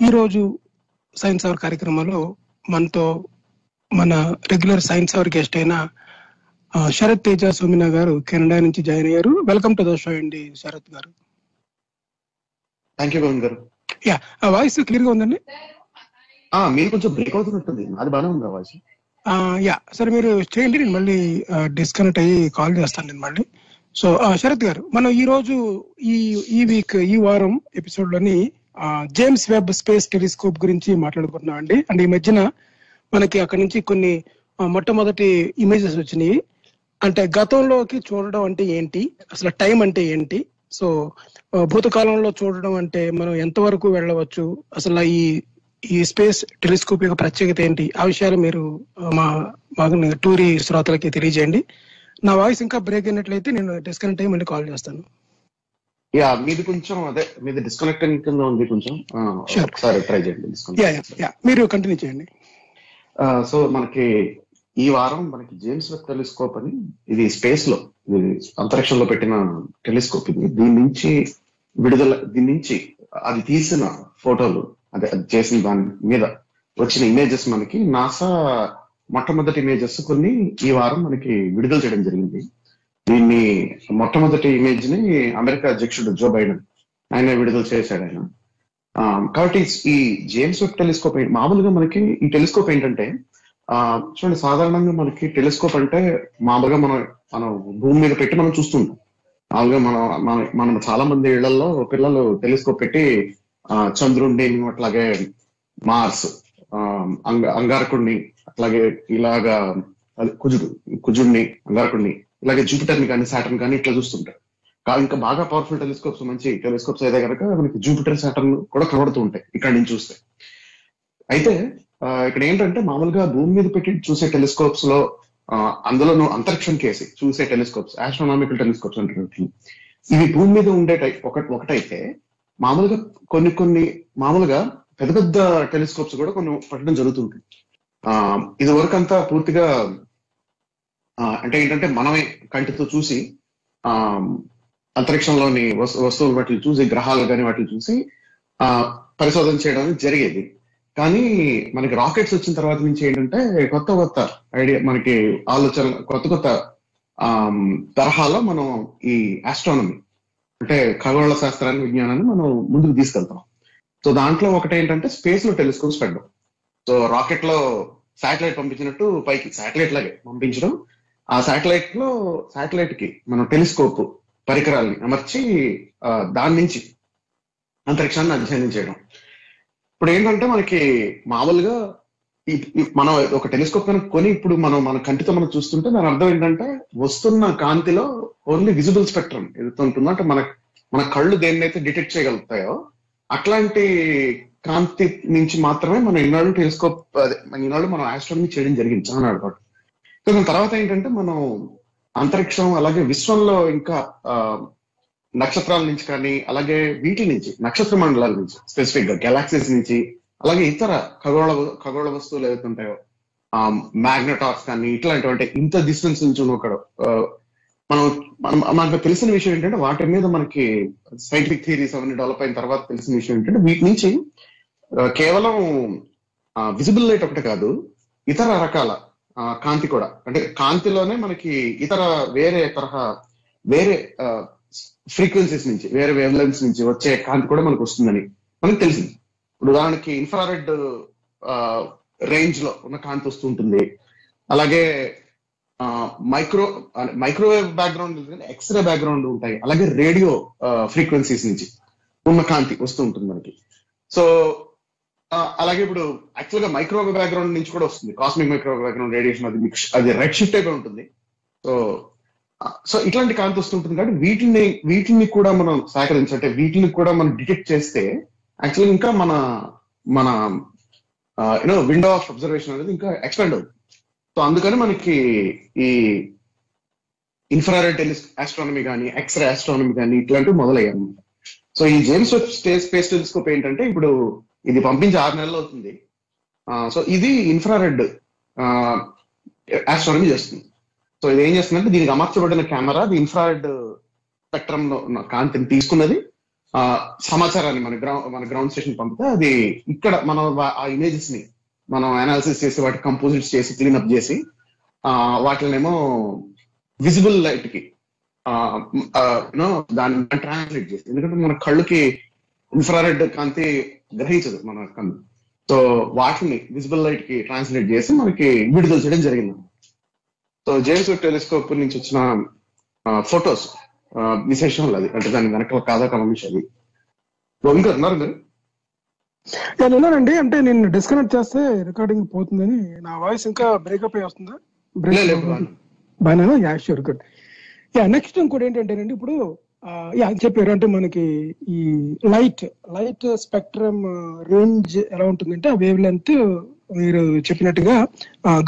ఈరోజు science hour కార్యక్రమంలో మనతో మన రెగ్యులర్ సైన్స్ అవర్ గెస్ట్ అయిన శరత్ తేజ సోమినా గారు కెనడా నుంచి జాయిన్ అయ్యారు. వెల్కమ్ టు ద షో అండి శరత్ గారు. థ్యాంక్ యూ గారు. యా వాయిస్ క్లియర్గా ఉందండి? ఆ, మీరు కొంచెం బ్రేక్ అవుతున్నట్టుంది. అది బాగానే ఉంది వాయిస్ ఆ, యా సరే మీరు చేయండి. నేను మళ్ళీ డిస్కనెక్ట్ అయ్యి కాల్ చేస్తాను నేను మళ్ళీ. సో శరత్ గారు మనం ఈ రోజు ఈ ఈ వీక్ ఈ వారం ఎపిసోడ్లోని జేమ్స్ వెబ్ స్పేస్ టెలిస్కోప్ గురించి మాట్లాడుకుంటున్నాం అండి. అండ్ ఈ మధ్యన మనకి అక్కడ నుంచి కొన్ని మొట్టమొదటి ఇమేజెస్ వచ్చినాయి. అంటే గతంలోకి చూడడం అంటే ఏంటి? అసలు టైం అంటే ఏంటి? సో భూతకాలంలో చూడడం అంటే మనం ఎంతవరకు వెళ్ళవచ్చు? అసలు ఈ ఈ స్పేస్ టెలిస్కోప్ యొక్క ప్రత్యేకత ఏంటి? ఆ విషయాలు మీరు మా మాకు టూరి శ్రోతలకి తెలియజేయండి. నా వాయిస్ ఇంకా బ్రేక్ అయినట్లయితే నేను డిస్కనెక్ట్ అయ్యి మళ్ళీ కాల్ చేస్తాను. యా మీది కొంచెం అదే మీది డిస్కనెక్టింగ్ కింద ఉంది కొంచెం. ఒకసారి ట్రై చేయండి డిస్కనెక్ట్ మీరు కంటిన్యూ చేయండి. సో మనకి ఈ వారం మనకి జేమ్స్ వెబ్ టెలిస్కోప్ అని ఇది స్పేస్లో ఇది అంతరిక్షంలో పెట్టిన టెలిస్కోప్ ఇది. దీని నుంచి విడుదల దీని నుంచి అది తీసిన ఫోటోలు అదే అది చేసిన దాని మీద వచ్చిన ఇమేజెస్ మనకి నాసా మొట్టమొదటి ఇమేజెస్ కొన్ని ఈ వారం మనకి విడుదల చేయడం జరిగింది. దీన్ని మొట్టమొదటి ఇమేజ్ని అమెరికా అధ్యక్షుడు జో బైడెన్ ఆయన విడుదల చేశాడు ఆయన. ఆ, కాబట్టి ఈ జేమ్స్ వెబ్ టెలిస్కోప్ మామూలుగా మనకి ఈ టెలిస్కోప్ ఏంటంటే ఆ చూడండి సాధారణంగా మనకి టెలిస్కోప్ అంటే మామూలుగా మనం మనం భూమి మీద పెట్టి మనం చూస్తుంటాం. మామూలుగా మనం మన- మనం చాలా మంది ఇళ్ళలో పిల్లలు టెలిస్కోప్ పెట్టి ఆ చంద్రుడిని అట్లాగే మార్స్ అంగ అంగారకుడిని అట్లాగే ఇలాగా కుజుడు కుజుడిని అంగారకుడిని ఇలాగే జూపిటర్ని కానీ సాటర్న్ కానీ ఇట్లా చూస్తుంటారు. కా- ఇంకా బాగా పవర్ఫుల్ టెలిస్కోప్స్ మంచి టెలిస్కోప్స్ అయితే కనుక మనకి జూపిటర్ సాటర్న్ కూడా కనబడుతూ ఉంటాయి ఇక్కడ నుంచి చూస్తే. అయితే ఇక్కడ ఏంటంటే మామూలుగా భూమి మీద పెట్టి చూసే టెలిస్కోప్స్లో ఆ, అందులోనూ అంతరిక్షం కేసి చూసే టెలిస్కోప్స్ ఆస్ట్రోనామికల్ టెలిస్కోప్స్ అంటారు ఇవి భూమి మీద ఉండే టైప్ ఒక ఒకటైతే మామూలుగా కొన్ని కొన్ని మామూలుగా పెద్ద పెద్ద టెలిస్కోప్స్ కూడా కొన్ని పెట్టడం జరుగుతుంది ఆ ఇది వరకు అంతా పూర్తిగా అంటే ఏంటంటే మనమే కంటితో చూసి ఆ అంతరిక్షంలోని వస్తు వస్తువులు వాటిని చూసి గ్రహాలు కానీ వాటిని చూసి ఆ పరిశోధన చేయడం అనేది జరిగేది. కానీ మనకి రాకెట్స్ వచ్చిన తర్వాత నుంచి ఏంటంటే కొత్త కొత్త ఐడియా మనకి ఆలోచన కొత్త కొత్త తరహాలో మనం ఈ ఆస్ట్రానమీ అంటే ఖగోళ శాస్త్రాన్ని విజ్ఞానాన్ని మనం ముందుకు తీసుకెళ్తాం. సో దాంట్లో ఒకటి ఏంటంటే స్పేస్లో టెలిస్కోప్స్ పెట్టడం. సో రాకెట్లో శాటిలైట్ పంపించినట్టు పైకి శాటిలైట్ లాగే పంపించడం. ఆ శాటిలైట్లో శాటిలైట్కి మనం టెలిస్కోప్ పరికరాల్ని అమర్చి దాని నుంచి అంతరిక్షాన్ని అధ్యయనం చేయడం. ఇప్పుడు ఏంటంటే మనకి మామూలుగా ఈ- మనం ఒక టెలిస్కోప్ కనుక కొని ఇప్పుడు మనం మన కంటితో మనం చూస్తుంటే దాని అర్థం ఏంటంటే వస్తున్న కాంతిలో ఓన్లీ విజిబుల్ స్పెక్ట్రమ్ ఎదుగుతుంటుందో అంటే మన మన కళ్ళు దేన్నైతే డిటెక్ట్ చేయగలుగుతాయో అట్లాంటి కాంతి నుంచి మాత్రమే మనం ఇన్నాళ్ళు టెలిస్కోప్ అదే ఇన్నాళ్ళు మనం ఆస్ట్రానమీ చేయడం జరిగింది చాలా నాడు పాటు. దాని తర్వాత ఏంటంటే మనం అంతరిక్షం అలాగే విశ్వంలో ఇంకా ఆ, నక్షత్రాల నుంచి కానీ అలాగే వీటి నుంచి నక్షత్ర మండలాల నుంచి స్పెసిఫిక్గా గెలాక్సీస్ నుంచి అలాగే ఇతర ఖగోళ ఖగోళ వస్తువులు ఏవైతే ఉంటాయో మ్యాగ్నెటార్స్ కానీ ఇట్లాంటివంటే ఇంత డిస్టెన్స్ నుంచి ఒక మనం మనం మనకు తెలిసిన విషయం ఏంటంటే వాటి మీద మనకి సైంటిఫిక్ థియరీస్ అవన్నీ డెవలప్ అయిన తర్వాత తెలిసిన విషయం ఏంటంటే వీటి నుంచి కేవలం విజిబుల్ లైట్ ఒకటి కాదు ఇతర రకాల కాంతి కూడా. అంటే కాంతిలోనే మనకి ఇతర వేరే తరహా వేరే ఫ్రీక్వెన్సీస్ నుంచి వేరే వేవ్ లెన్స్ నుంచి వచ్చే కాంతి కూడా మనకు వస్తుందని మనకు తెలిసింది. ఇప్పుడు ఉదాహరణకి ఇన్ఫ్రారెడ్ రేంజ్లో ఉన్న కాంతి వస్తుంటుంది అలాగే micro microwave background X ray background ఉంటాయి. అలాగే రేడియో ఫ్రీక్వెన్సీస్ నుంచి ఉన్న కాంతి వస్తూ ఉంటుంది మనకి. సో అలాగే ఇప్పుడు యాక్చువల్గా మైక్రోవేవ్ బ్యాక్గ్రౌండ్ నుంచి కూడా వస్తుంది. కాస్మిక్ మైక్రోవేవ్ బ్యాక్గ్రౌండ్ రేడియేషన్ అది మిక్స్ అది రెడ్ షిఫ్ట్ అయిపోయి ఉంటుంది. సో సో ఇట్లాంటి కాంతి వస్తుంటుంది కాబట్టి వీటిని వీటిని కూడా మనం సేకరించి అంటే వీటిని కూడా మనం డిటెక్ట్ చేస్తే యాక్చువల్ ఇంకా మన మన యూనో విండో ఆఫ్ అబ్జర్వేషన్ అనేది ఇంకా ఎక్స్పాండ్ అవుతుంది. సో అందుకని మనకి ఈ ఇన్ఫ్రారెడ్ టెలిస్ ఆస్ట్రానమీ కానీ ఎక్స్రే ఆస్ట్రానమీ కానీ ఇట్లాంటివి మొదలయ్యాయి సో ఈ James Webb space space telescope ఏంటంటే ఇప్పుడు ఇది పంపించి ఆరు నెలలు అవుతుంది. సో ఇది ఇన్ఫ్రారెడ్ ఆస్ట్రానమీ చేస్తుంది. సో ఇది ఏం చేస్తుందంటే దీనికి అమర్చబడిన కెమెరా అది ఇన్ఫ్రారెడ్ స్పెక్ట్రమ్లో ఉన్న కాంతిని తీసుకున్నది. ఆ, సమాచారాన్ని మన గ్రౌండ్ మన గ్రౌండ్ స్టేషన్ పంపితే అది ఇక్కడ మనం ఆ ఇమేజెస్ని మనం అనాలిసిస్ చేసి వాటి కంపోజిట్స్ చేసి క్లీనప్ చేసి వాటినేమో విజిబుల్ లైట్కి దాన్ని ట్రాన్స్లేట్ చేసి ఎందుకంటే మన కళ్ళుకి ఇన్ఫ్రారెడ్ కాంతి గ్రహించదు మన కన్ను సో వాటిని విజిబుల్ లైట్కి ట్రాన్స్లేట్ చేసి మనకి విడుదల చేయడం జరిగింది. సో జేమ్స్ టెలిస్కోప్ నుంచి వచ్చిన ఫొటోస్ విశేషం అది అంటే దాని వెనకాల కాదా కమనిషి అది ఇంకా ఉన్నారు మీరు నేను ఉన్నానండి అంటే నేను డిస్కనెక్ట్ చేస్తే రికార్డింగ్ పోతుందని. నా వాయిస్ ఇంకా బ్రేకప్ అయి వస్తుందా. బాగా yeah sure good yeah next ఇంకోటి ఏంటంటేనండి ఇప్పుడు యా చెప్పారు. అంటే మనకి ఈ లైట్ లైట్ స్పెక్ట్రమ్ రేంజ్ ఎలా ఉంటుందంటే ఆ వేవ్ లెంత్ మీరు చెప్పినట్టుగా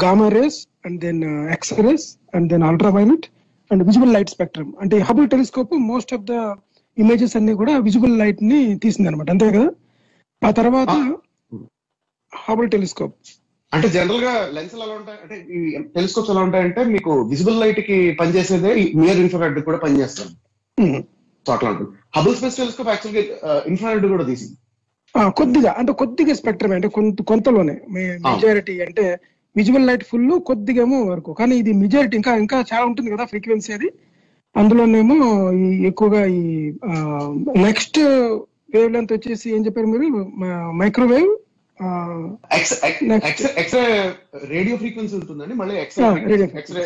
gamma rays and then X rays and then ultraviolet and visible light spectrum అంటే Hubble telescope most of the images అన్ని కూడా విజిబుల్ లైట్ని తీసింది అనమాట అంతే కదా? ఆ తర్వాత హబుల్ టెలిస్కోప్ అంటే జనరల్గా లెన్స్ ఎలా ఉంటాయి? అంటే ఈ టెలిస్కోప్స్ ఎలా ఉంటాయంటే మీకు విజిబుల్ లైట్కి పనిచేసేదే నియర్ ఇన్ఫ్రారెడ్ కూడా పనిచేస్తాం సో అట్లా ఉంటుంది. హబుల్ స్పేస్ టెలిస్కోప్ యాక్చువల్గా ఇన్ఫ్రారెడ్ కూడా తీసింది. కొద్దిగా అంటే కొద్దిగా స్పెక్ట్రమ్ అంటే కొంత కొంతలోనే. మెజారిటీ అంటే విజువల్ లైట్ ఫుల్ కొద్దిగా ఏమో వరకు. కానీ ఇది మెజారిటీ ఇంకా ఇంకా చాలా ఉంటుంది కదా ఫ్రీక్వెన్సీ అది. అందులోనేమో ఈ ఎక్కువగా ఈ నెక్స్ట్ వేవ్ లెంత్ వచ్చేసి ఏం చెప్పారు మీరు? మైక్రోవేవ్. ఎక్స్రే రేడియో ఫ్రీక్వెన్సీ ఉంటుందండి మళ్ళీ ఎక్స్రే ఎక్స్రే ఎక్స్రే.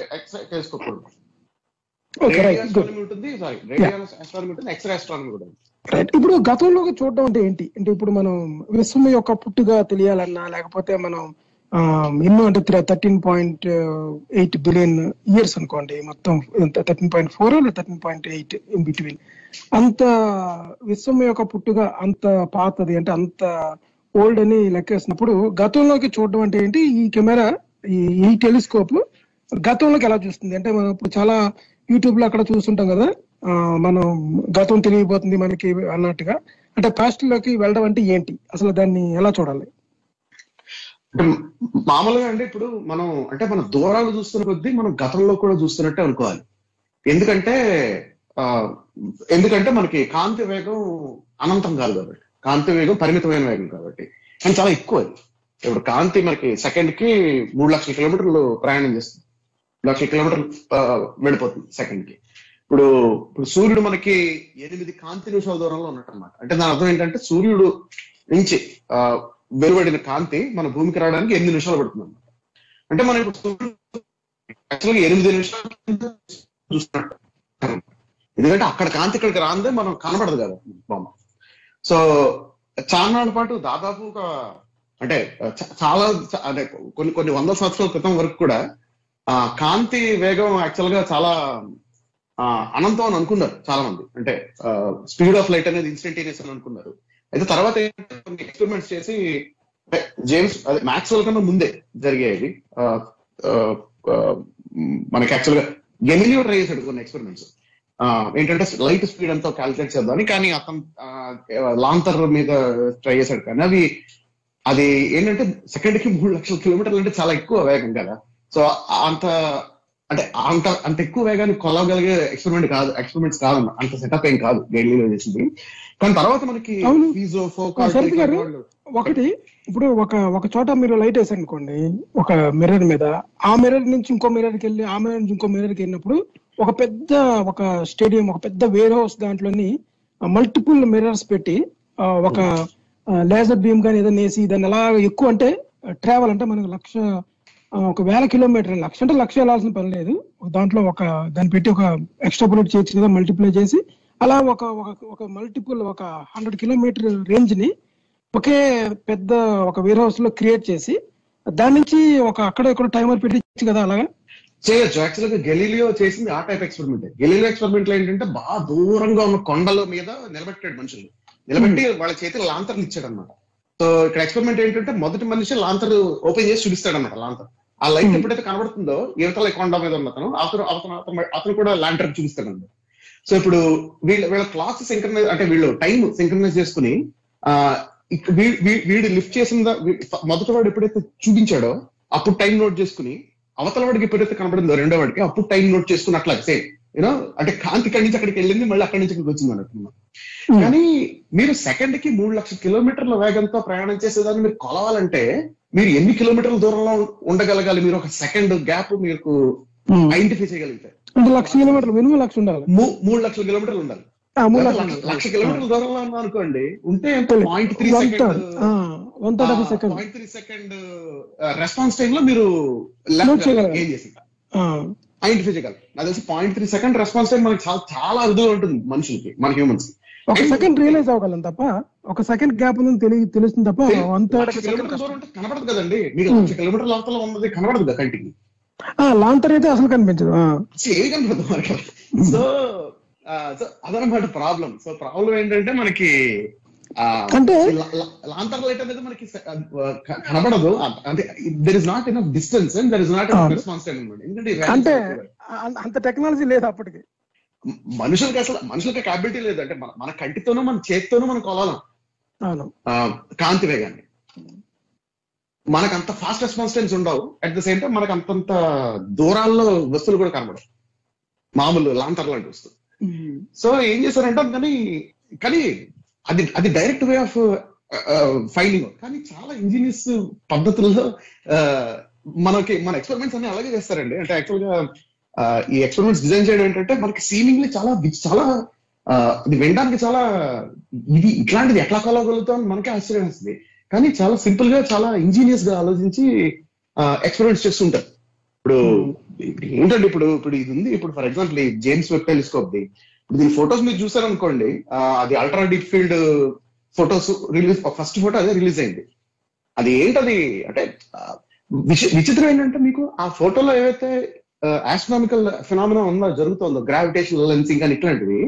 రైట్ ఇప్పుడు గతంలో చూడడం అంటే ఏంటి? అంటే ఇప్పుడు మనం విశ్వం యొక్క పుట్టుగా తెలియాలన్నా లేకపోతే మనం ఎన్నో అంటే thirteen point eight billion years అనుకోండి మొత్తం thirteen point four thirteen point eight in between. అంత విశ్వం యొక్క పుట్టుగా అంత పాతది అంటే అంత ఓల్డ్ అని లెక్కేసినప్పుడు గతంలోకి చూడడం అంటే ఏంటి ఈ కెమెరా ఈ ఈ టెలిస్కోప్ గతంలోకి ఎలా చూస్తుంది? అంటే మనం ఇప్పుడు చాలా యూట్యూబ్లో అక్కడ చూస్తుంటాం కదా మనం గతం తెలియబోతుంది మనకి అన్నట్టుగా. అంటే పాస్ట్లోకి వెళ్ళడం అంటే ఏంటి? అసలు దాన్ని ఎలా చూడాలి? అంటే మామూలుగా అంటే ఇప్పుడు మనం అంటే మన దూరాలు చూస్తున్న కొద్దీ మనం గతంలో కూడా చూస్తున్నట్టే అనుకోవాలి. ఎందుకంటే ఆ ఎందుకంటే మనకి కాంతి వేగం అనంతం కాదు కాబట్టి. కాంతి వేగం పరిమితమైన వేగం కాబట్టి. కానీ చాలా ఎక్కువ అది. ఇప్పుడు కాంతి మనకి సెకండ్కి మూడు లక్షల కిలోమీటర్లు ప్రయాణం చేస్తుంది. లక్షల కిలోమీటర్లు వెళ్ళిపోతుంది సెకండ్కి ఇప్పుడు ఇప్పుడు సూర్యుడు మనకి ఎనిమిది కాంతి నిమిషాల దూరంలో ఉన్నట్టు అనమాట అంటే దాని అర్థం ఏంటంటే సూర్యుడు నుంచి ఆ, వెలువడిన కాంతి మన భూమికి రావడానికి ఎనిమిది నిమిషాలు పడుతుంది అంటే మనం ఇప్పుడు ఎనిమిది నిమిషాలు చూస్తున్నట్టు. ఎందుకంటే అక్కడ కాంతి ఇక్కడికి రాందే మనం కనబడదు కదా బొమ్మ. సో చాలా పాటు దాదాపు ఒక అంటే చాలా అంటే కొన్ని కొన్ని వందల సంవత్సరాల క్రితం వరకు కూడా ఆ కాంతి వేగం యాక్చువల్గా చాలా అనంతం అని అనుకున్నారు చాలా మంది అంటే స్పీడ్ ఆఫ్ లైట్ అనేది ఇన్స్టంటేనియస్ అని అనుకున్నారు. అయితే తర్వాత కొన్ని ఎక్స్పెరిమెంట్స్ చేసి జేమ్స్ అదే మ్యాక్స్వెల్ కన్నా ముందే జరిగేది ఆ, మనకి యాక్చువల్గా గెమిలియో ట్రై చేశాడు కొన్ని ఎక్స్పెరిమెంట్స్ ఏంటంటే లైట్ స్పీడ్ అంతా క్యాలిక్యులేట్ చేద్దామని కానీ అతను లాంగ్ టర్మ్ మీద ట్రై చేశాడు. కానీ అవి అది ఏంటంటే సెకండ్కి మూడు లక్షల కిలోమీటర్లు అంటే చాలా ఎక్కువ వేగం కదా. సో అంత అంటే అంత అంత ఎక్కువ వేగాన్ని కొలవగలిగే ఎక్స్పెరిమెంట్ కాదు ఎక్స్పెరిమెంట్స్ కాదు అంత సెటప్ ఏం కాదు గెయిలీలో చేసింది. కానీ తర్వాత మనకి ఒకటి ఇప్పుడు ఒక ఒక చోట మీరు లైట్ వేసారు అనుకోండి ఒక మిర్రర్ మీద ఆ మిర్రర్ నుంచి ఇంకో మిర్రర్కి వెళ్ళి ఆ మిర్రర్ నుంచి ఇంకో మిర్రర్కి వెళ్ళినప్పుడు ఒక పెద్ద ఒక స్టేడియం ఒక పెద్ద వేర్ హౌస్ దాంట్లోని మల్టిపుల్ మిర్రర్స్ పెట్టి ఒక లేజర్ బీమ్ కానీ ఏదైనా వేసి దాన్ని అలా ఎక్కువ అంటే ట్రావెల్ అంటే మనకు లక్ష ఒక వేల కిలోమీటర్ లక్ష అంటే లక్ష వెళ్ళాల్సిన పని లేదు. దాంట్లో ఒక దాన్ని పెట్టి ఒక ఎక్స్ట్రాపులేట్ చేయొచ్చు కదా మల్టిప్లై చేసి అలా ఒక ఒక- ఒక మల్టిపుల్ ఒక హండ్రెడ్ కిలోమీటర్ రేంజ్ని ఒకే పెద్ద ఒక వేర్ హౌస్లో క్రియేట్ చేసి దాని నుంచి ఒక అక్కడ ఇక్కడ టైమర్ పెట్టించు కదా అలాగా? చేయొచ్చు. యాక్చువల్గా గెలీలియో చేసింది ఆ టైప్ ఎక్స్పెరిమెంట్ గెలీలియో ఎక్స్పెరిమెంట్లో ఏంటంటే బాగా దూరంగా ఉన్న కొండల మీద నిలబెట్టాడు మనుషులు. నిలబెట్టి వాళ్ళ చేతిలో లాంతర్లు ఇచ్చాడు అనమాట సో ఇక్కడ ఎక్స్పెరిమెంట్ ఏంటంటే మొదటి మనిషి లాంతర్ ఓపెన్ చేసి చూపిస్తాడు అనమాట లాంతర్ ఆ లైట్ Hmm. ఎప్పుడైతే కనబడుతుందో యువతల కొండ మీద ఉన్న అతను అతను అతను అతను- కూడా లాంటర్ చూపిస్తాడు సో ఇప్పుడు వీళ్ళ వీళ్ళ క్లాస్ సింక్రనైజ్ అంటే వీళ్ళు టైం సింక్రనైజ్ చేసుకుని ఆ ఇక వీ- వీ- వీడు లిఫ్ట్ చేసిన మొదటి వాడు ఎప్పుడైతే చూపించాడో అప్పుడు టైం నోట్ చేసుకుని అవతల వాడికి ఎప్పుడైతే కనబడిందో రెండో వాడికి అప్పుడు టైం నోట్ చేసుకుని అట్లా సేమ్ యూనో అంటే కాంతి ఇక్కడి నుంచి అక్కడికి వెళ్ళింది మళ్ళీ అక్కడి నుంచి ఇక్కడికి వచ్చింది అన్నట్టు కానీ మీరు సెకండ్కి మూడు లక్షల కిలోమీటర్ల వేగంతో ప్రయాణం చేసేదాన్ని మీరు కొలవాలంటే మీరు ఎన్ని కిలోమీటర్ల దూరంలో ఉండగలగాలి? మీరు ఒక సెకండ్ గ్యాప్ మీకు ఐడెంటిఫై చేయగలిగితే. అంటే లక్ష కిలోమీటర్లు మినిమం లక్ష ఉండాలి. మూడు లక్షల కిలోమీటర్లు ఉండాలి. లక్ష కిలోమీటర్ల. దూరంలో ఉన్నాం అనుకోండి ఉంటే. Point three second point three second response టైమ్లో మీరు. ఏం చేసి. ఐడెంటిఫై చేయగలరు నాకు తెలిసి point three second response time మనకి చాలా చాలా అరుదుగా ఉంటుంది మనుషులకి మన హ్యూమన్స్ ఒక సెకండ్ రియలైజ్ అవ్వగలం తప్ప ఒక సెకండ్ గ్యాప్ ఉందని తెలియ తెలుస్తుంది తప్ప కిలోమీటర్ల ఉంటే కనబడదు కదండి. మీకు Hmm. లక్ష కిలోమీటర్ల అవతల ఉన్నది కనబడదు కదా కంటికి. లాంతర్ అయితే అసలు కనిపించదు. ఏది కనబడదు మనకి? సో సో అదనమాట ప్రాబ్లం సో ప్రాబ్లం ఏంటంటే మనకి అంటే లాంతర్ లైట్ అనేది మనకి కనబడదు. అంటే there is not in distance and there is not అవును. రెస్పాన్స్ టైం అనమాట ఎందుకంటే అంటే అంత టెక్నాలజీ లేదు అప్పటికి. మనుషులకి అసలు మనుషులకి క్యాబిలిటీ లేదు. అంటే మన కంటితోనూ మన చేతితోనూ మనం కొలాలం కాంతి వేగాన్ని మనకు అంత ఫాస్ట్ రెస్పాన్స్ టైమ్స్ ఉండవు. అట్ ద సేమ్ టైం మనకు అంతంత దూరాల్లో వస్తువులు కూడా కనబడవు. మామూలు లాంతర్ లాంటి వస్తువు. సో ఏం చేశారంటే కానీ కానీ అది అది డైరెక్ట్ వే ఆఫ్ ఫైండింగ్ కానీ చాలా ఇంజనీర్స్ పద్ధతుల్లో మనకి మన ఎక్స్పెరిమెంట్స్ అన్ని అలాగే చేస్తారండి. అంటే యాక్చువల్గా ఈ ఎక్స్పెరిమెంట్స్ డిజైన్ చేయడం ఏంటంటే మనకి సీమింగ్లీ చాలా చాలా ఆ, అది వినడానికి చాలా ఇది ఇట్లాంటిది ఎట్లా కలగలుగుతాం మనకే ఆశ్చర్యం వస్తుంది. కానీ చాలా సింపుల్గా చాలా ఇంజనీరియస్గా ఆలోచించి ఎక్స్పెరిమెంట్స్ చేస్తుంటారు. ఇప్పుడు ఇప్పుడు ఏంటంటే ఇప్పుడు ఇప్పుడు ఇది ఉంది. ఇప్పుడు ఫర్ ఎగ్జాంపుల్ ఈ జేమ్స్ వెబ్ టెలిస్కోప్ ది. ఇప్పుడు దీని ఫొటోస్ మీరు చూసారనుకోండి అది ultra deep field photos release first photo అదే రిలీజ్ అయింది. అది ఏంటది? అంటే విచిత్రం ఏంటంటే మీకు ఆ ఫోటోలో ఏవైతే ఆస్ట్రానామికల్ ఫినామినా ఉందో జరుగుతుందో గ్రావిటేషన్ లెన్సింగ్ అని ఇట్లాంటివి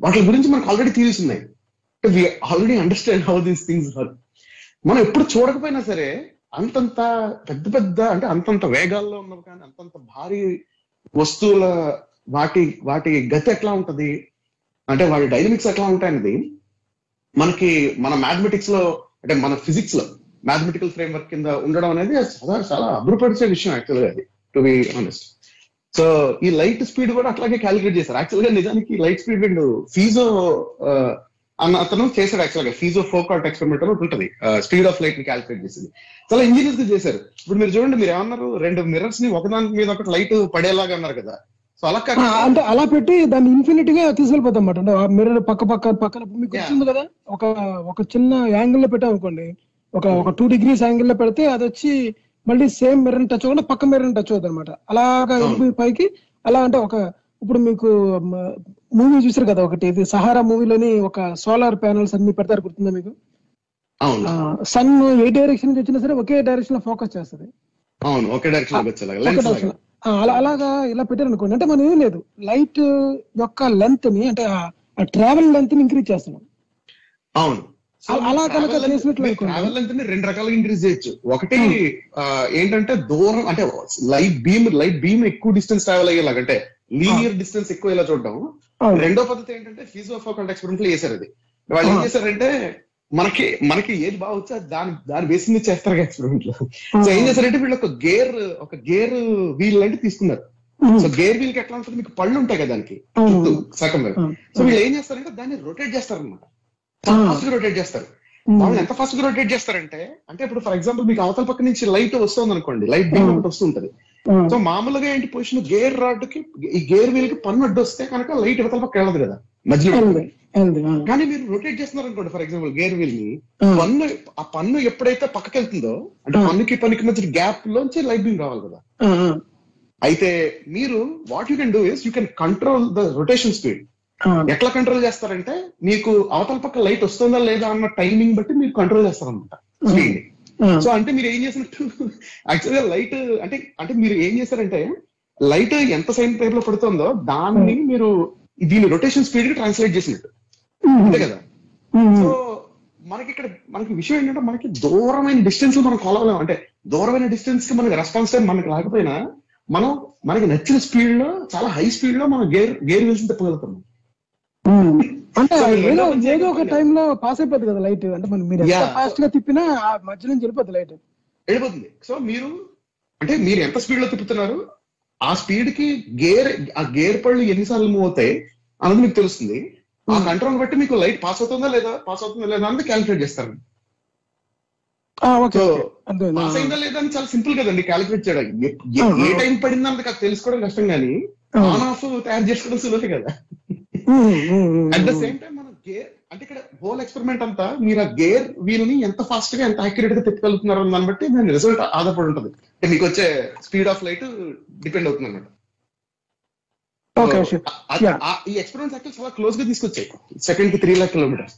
వాటి గురించి మనకు ఆల్రెడీ థీరీస్ ఉన్నాయి. We already understand how these things are మనం ఎప్పుడు చూడకపోయినా సరే అంతంత పెద్ద పెద్ద అంటే అంతంత వేగాల్లో ఉన్నవి కానీ అంతంత భారీ వస్తువుల వాటి వాటి గతి ఎట్లా ఉంటది? అంటే వాటి డైనమిక్స్ ఎట్లా ఉంటాయనేది మనకి మన మ్యాథమెటిక్స్లో అంటే మన ఫిజిక్స్లో మ్యాథమెటికల్ ఫ్రేమ్వర్క్ కింద ఉండడం అనేది చాలా చాలా అభ్రపరిచే విషయం యాక్చువల్గా అది టు బి ఆనెస్ట్ సో ఈ లైట్ స్పీడ్ కూడా అట్లాగే క్యాలిక్యులేట్ చేశారు. యాక్చువల్గా నిజానికి లైట్ స్పీడ్ వీళ్ళు ఫీజో అన్న అతను చేశాడు యాక్చువల్గా. ఫీజో ఫోకాట్ ఎక్స్పెరిమెంట్ అని ఉంటుంది. స్పీడ్ ఆఫ్ లైట్ని క్యాలిక్యులేట్ చేసింది. చాలా ఇంజనీర్స్గా చేశారు. ఇప్పుడు మీరు చూడండి మీరు ఏమన్నారు? రెండు మిర్రర్స్ని ఒకదాని మీద ఒకటి లైట్ పడేలాగా అన్నారు కదా. సో అలా అంటే అలా పెట్టి దాన్ని ఇన్ఫినిటీ గా తీసుకెళ్ళిపోతాం అన్నమాట. అంటే మిర్రర్ పక్క పక్క పక్కన మీకు. వచ్చింది కదా? ఒక ఒక చిన్న యాంగిల్లో పెట్టాం అనుకోండి ఒక ఒక టూ డిగ్రీస్ యాంగిల్లో పెడితే అది వచ్చి మళ్ళీ సేమ్ మిర్రర్ టచ్ అవ్వకుండా పక్క మిర్రర్ టచ్ అవుతుంది అనమాట అలాగా. వెళ్ళిపోయి పైకి అలా అంటే ఒక ఇప్పుడు మీకు మూవీ చూసారు కదా ఒకటి ఇది సహారా మూవీలోని ఒక సోలార్ ప్యానల్స్ అన్ని పెడతారు గుర్తుందా మీకు? అవును. సన్ ఏ డైరెక్షన్ నుంచి వచ్చినా సరే ఒకే డైరెక్షన్లో ఫోకస్ చేస్తుంది. అలాగా ఇలా పెట్టారు అనుకోండి అంటే మనం ఏం లేదు లైట్ యొక్క లెంత్ని అంటే ఆ ట్రావెల్ లెంత్ని ఇంక్రీజ్ చేస్తున్నాం. అవును. అలా- కనుక. ట్రావెల్ రెండు రకాలుగా ఇంక్రీజ్ చేయొచ్చు ఒకటి ఆ, ఏంటంటే దూరం అంటే లైట్ బీమ్ లైట్ బీమ్ ఎక్కువ డిస్టెన్స్ ట్రావెల్ అయ్యేలాగా అంటే లీనియర్ డిస్టెన్స్ ఎక్కువ ఇలా చూడడం అవును. రెండో పద్ధతి ఏంటంటే ఫీజో ఫోకల్ ఎక్స్పెరిమెంట్లో చేశారు అది వాళ్ళు ఏం ఆ. చేశారంటే మనకి మనకి ఏది బాగా వచ్చా దాని దాని బేస్ మీద చేస్తారు ఎక్స్పెరిమెంట్లో సో ఏం చేశారంటే వీళ్ళు ఒక గేర్ ఒక గేర్ వీల్ అంటే తీసుకున్నారు. సో గేర్ వీల్కి ఎట్లా ఉంటుంది మీకు పళ్ళు ఉంటాయి కదా దానికి సగం. సో వీళ్ళు ఏం చేస్తారంటే దాన్ని రొటేట్ చేస్తారనమాట. ఫాస్ట్గా రొటేట్ చేస్తారు ఉమ్. వాళ్ళు ఎంత ఫాస్ట్గా రొటేట్ చేస్తారంటే అంటే ఇప్పుడు ఫర్ ఎగ్జాంపుల్ మీకు అవతల పక్క నుంచి లైట్ వస్తుంది అనుకోండి లైట్ బీమ్ ఆ. ఒకటి వస్తుంటది. సో మామూలుగా ఏంటి పొజిషన్ గేర్ రాడ్కి ఈ గేర్ వీల్కి పన్ను అడ్డు వస్తే కనుక లైట్ ఇవతల పక్క వెళ్ళదు కదా మధ్యలో. కానీ మీరు రొటేట్ చేస్తున్నారు అనుకోండి ఫర్ ఎగ్జాంపుల్ గేర్ వీల్ని. పన్ను ఆ పన్ను ఎప్పుడైతే పక్కకి వెళ్తుందో అంటే. పన్నుకి పన్నుకి మధ్య గ్యాప్ లోంచి లైట్ బీమ్ రావాలి కదా. అయితే మీరు what you can do is you can control the rotation speed. ఎట్లా కంట్రోల్ చేస్తారంటే మీకు అవతల పక్క లైట్ వస్తుందా లేదా అన్న టైమింగ్ బట్టి మీరు కంట్రోల్ చేస్తారనమాట. సో అంటే మీరు ఏం చేసినట్టు యాక్చువల్గా లైట్ అంటే అంటే మీరు ఏం చేశారంటే లైట్ ఎంత సైన్ టైప్లో పడుతుందో దాన్ని మీరు దీని రొటేషన్ స్పీడ్కి ట్రాన్స్లేట్ చేసినట్టు. అంతే కదా? సో మనకి ఇక్కడ మనకి విషయం ఏంటంటే మనకి దూరమైన డిస్టెన్స్ మనం కొలవలేం అంటే దూరమైన డిస్టెన్స్కి మనకి రెస్పాన్స్ టైం మనకి లేకపోయినా మనం మనకి నచ్చిన స్పీడ్లో చాలా హై స్పీడ్లో మనం గేర్ గేర్ వేసి తిప్పగలుగుతాం. అంటే So, మీరు ఏదో ఏదో ఒక టైంలో పాస్ అయిపోద్ది కదా లైట్ అంటే మనం మీరు. ఫాస్ట్గా తిప్పినా ఆ మధ్య నుంచి వెళ్ళిపోద్ది లైట్ వెళ్ళిపోతుంది. సో మీరు అంటే మీరు ఎంత స్పీడ్లో తిప్పుతున్నారు? ఆ స్పీడ్కి గేర్ ఆ గేర్ పళ్ళు ఎన్నిసార్లు మూవ్ అవుతాయి అన్నది మీకు తెలుస్తుంది. ఆ కంట్రోల్ బట్టి మీకు లైట్ పాస్ అవుతుందా లేదా? పాస్ అవుతుందా లేదా అన్నది క్యాలిక్యులేట్ చేస్తారు. అంతే పాస్ అయిందా లేదా అని చాలా సింపుల్ కదండి క్యాలిక్యులేట్ చేయడం ఏ- టైం పడింది కాదు తెలుసుకోవడం కష్టం కానీ. ఆన్ ఆఫ్ తయారు చేసుకోవడం సులువే కదా. అట్ ద సేమ్ టైం మనం గేర్ అంటే ఇక్కడ హోల్ ఎక్స్పెరిమెంట్ అంతా మీరు ఆ గేర్ వీల్ని ఎంత ఫాస్ట్గా ఎంత యాక్యురేట్గా తిప్పగలుగుతున్నారు దాన్ని బట్టి దాని రిజల్ట్ ఆధారపడి ఉంటుంది. అంటే మీకు వచ్చే స్పీడ్ ఆఫ్ లైట్ డిపెండ్ అవుతుంది. ఆ- ఈ ఎక్స్పెరిమెంట్స్ యాక్చువల్ చాలా క్లోజ్గా తీసుకొచ్చాయి. సెకండ్కి three lakh kilometres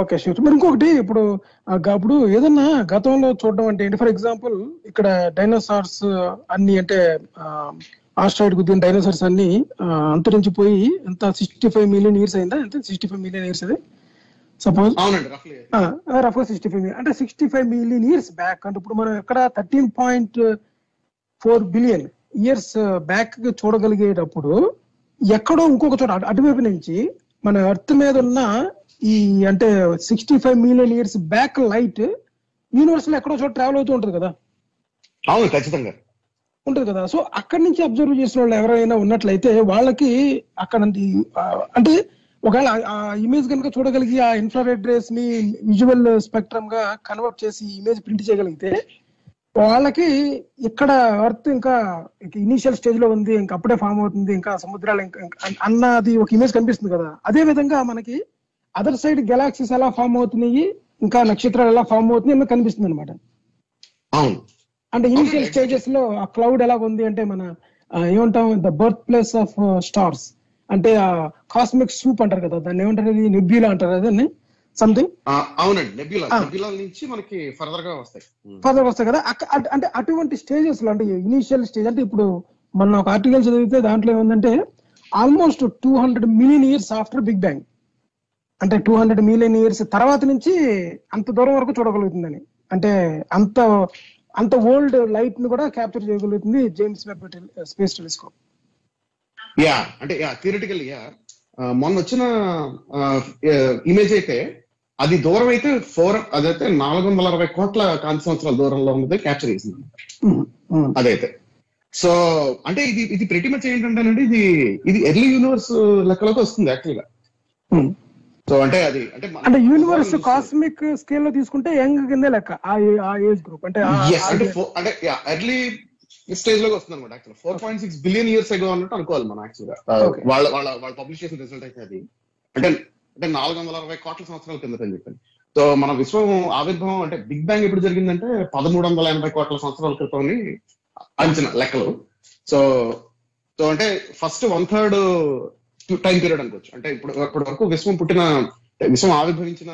okay sure మరి ఇంకొకటి ఇప్పుడు ఇప్పుడు ఏదన్నా గతంలో చూడడం అంటే ఫర్ ఎగ్జాంపుల్ ఇక్కడ డైనోసార్స్ అన్ని అంటే ఆస్ట్రాయిడ్ గుద్దిన డైనోసార్స్ అన్ని అంతరించిపోయి ఎంత సిక్స్టీ ఫైవ్ మిలియన్ ఇయర్స్ అయిందా? ఎంత? సిక్స్టీ ఫైవ్ మిలియన్ ఇయర్స్ అది. సపోజ్ రఫ్ సిక్స్టీ ఫైవ్ అంటే sixty five million years back. అంటే ఇప్పుడు మనం ఎక్కడ thirteen point four billion years back చూడగలిగేటప్పుడు ఎక్కడో ఇంకొక చోట అటు- అటువైపు నుంచి మన ఎర్త్ మీద ఉన్న ఈ అంటే sixty five million years back light యూనివర్స్లో ఎక్కడో చోట ట్రావెల్ అవుతూ ఉంటుంది కదా. అవును ఖచ్చితంగా. ఉంటుంది కదా. సో అక్కడి నుంచి అబ్జర్వ్ చేసిన వాళ్ళు ఎవరైనా ఉన్నట్లయితే వాళ్ళకి అక్కడ అంటే ఒకవేళ ఆ- ఇమేజ్ కనుక చూడగలిగి ఆ ఇన్ఫ్రారెడ్ రేస్ని విజువల్ స్పెక్ట్రమ్గా కన్వర్ట్ చేసి ఇమేజ్ ప్రింట్ చేయగలిగితే వాళ్ళకి ఇక్కడ అర్త్ ఇంకా ఇనీషియల్ స్టేజ్లో ఉంది ఇంకా అప్పుడే ఫామ్ అవుతుంది ఇంకా సముద్రాలు ఇంకా అన్నది ఒక ఇమేజ్ కనిపిస్తుంది కదా. అదే విధంగా మనకి అదర్ సైడ్ గెలాక్సీస్ ఎలా ఫామ్ అవుతున్నాయి ఇంకా నక్షత్రాలు ఎలా ఫామ్ అవుతున్నాయి అన్నది కనిపిస్తుంది అనమాట అవును. అంటే ఇనిషియల్. స్టేజెస్లో ఆ క్లౌడ్ ఎలా ఉంది అంటే మన ఏమంటాం the birth place of stars అంటే ఆ కాస్మిక్ సూప్ అంటారు కదా దాన్ని ఏమంటారు ఇది? నెబ్యూలా అంటారు అదే సంథింగ్ అవునండి నెబ్యులా. నెబ్యులా నుంచి మనకి ఫర్దర్గా వస్తాయి. ఫర్దర్ వస్తాయి కదా? అంటే అటువంటి స్టేజెస్లో అంటే ఇనిషియల్ స్టేజ్ అంటే ఇప్పుడు మన ఒక ఆర్టికల్ చదివితే దాంట్లో ఏముందంటే almost two hundred million years after big bang అంటే టూ హండ్రెడ్ మిలియన్ ఇయర్స్ తర్వాత నుంచి అంత దూరం వరకు చూడగలుగుతుందని. అంటే అంత అంత ఓల్డ్ లైట్ని కూడా క్యాప్చర్ చేయగలుగుతుంది James Webb space telescope. Yeah అంటే యా థియరిటికల్ యా. మొన్న వచ్చిన ఇమేజ్ అయితే అది దూరం అయితే ఫోర్ అదైతే నాలుగు వందల అరవై కోట్ల కాంతి సంవత్సరాల దూరంలో ఉన్నది క్యాప్చర్ చేసింది. అదైతే. సో అంటే ఇది ఇది ప్రతి మచ్ ఏంటంటేనండి ఇది ఇది ఎర్లీ యూనివర్స్ లెక్కలోకి వస్తుంది యాక్చువల్గా. సో అంటే అది అంటే అంటే యూనివర్స్ కాస్మిక్ స్కేల్లో తీసుకుంటే యంగ్ కిందే లెక్క ఆ ఏజ్ గ్రూప్ అంటే అంటే అంటే ఎర్లీ స్టేజ్లోకి వస్తుంది అనమాట actual four point six billion years ago అన్నట్టు అనుకోవాలి మనం యాక్చువల్గా Uh. వాళ్ళ వాళ్ళ వాళ్ళ పబ్లిష్ చేసిన రిజల్ట్ అయితే అది. అంటే అంటే నాలుగు వందల అరవై కోట్ల సంవత్సరాల కిందట అని చెప్పాను సో మన విశ్వం ఆవిర్భావం అంటే బిగ్ బ్యాంగ్ ఎప్పుడు జరిగిందంటే పదమూడు వందల ఎనభై కోట్ల సంవత్సరాల క్రితం అంచనా లెక్కలు. సో సో అంటే first one third time period అనుకోవచ్చు. అంటే ఇప్పుడు ఇప్పటి వరకు విశ్వం పుట్టిన విశ్వం ఆవిర్భవించిన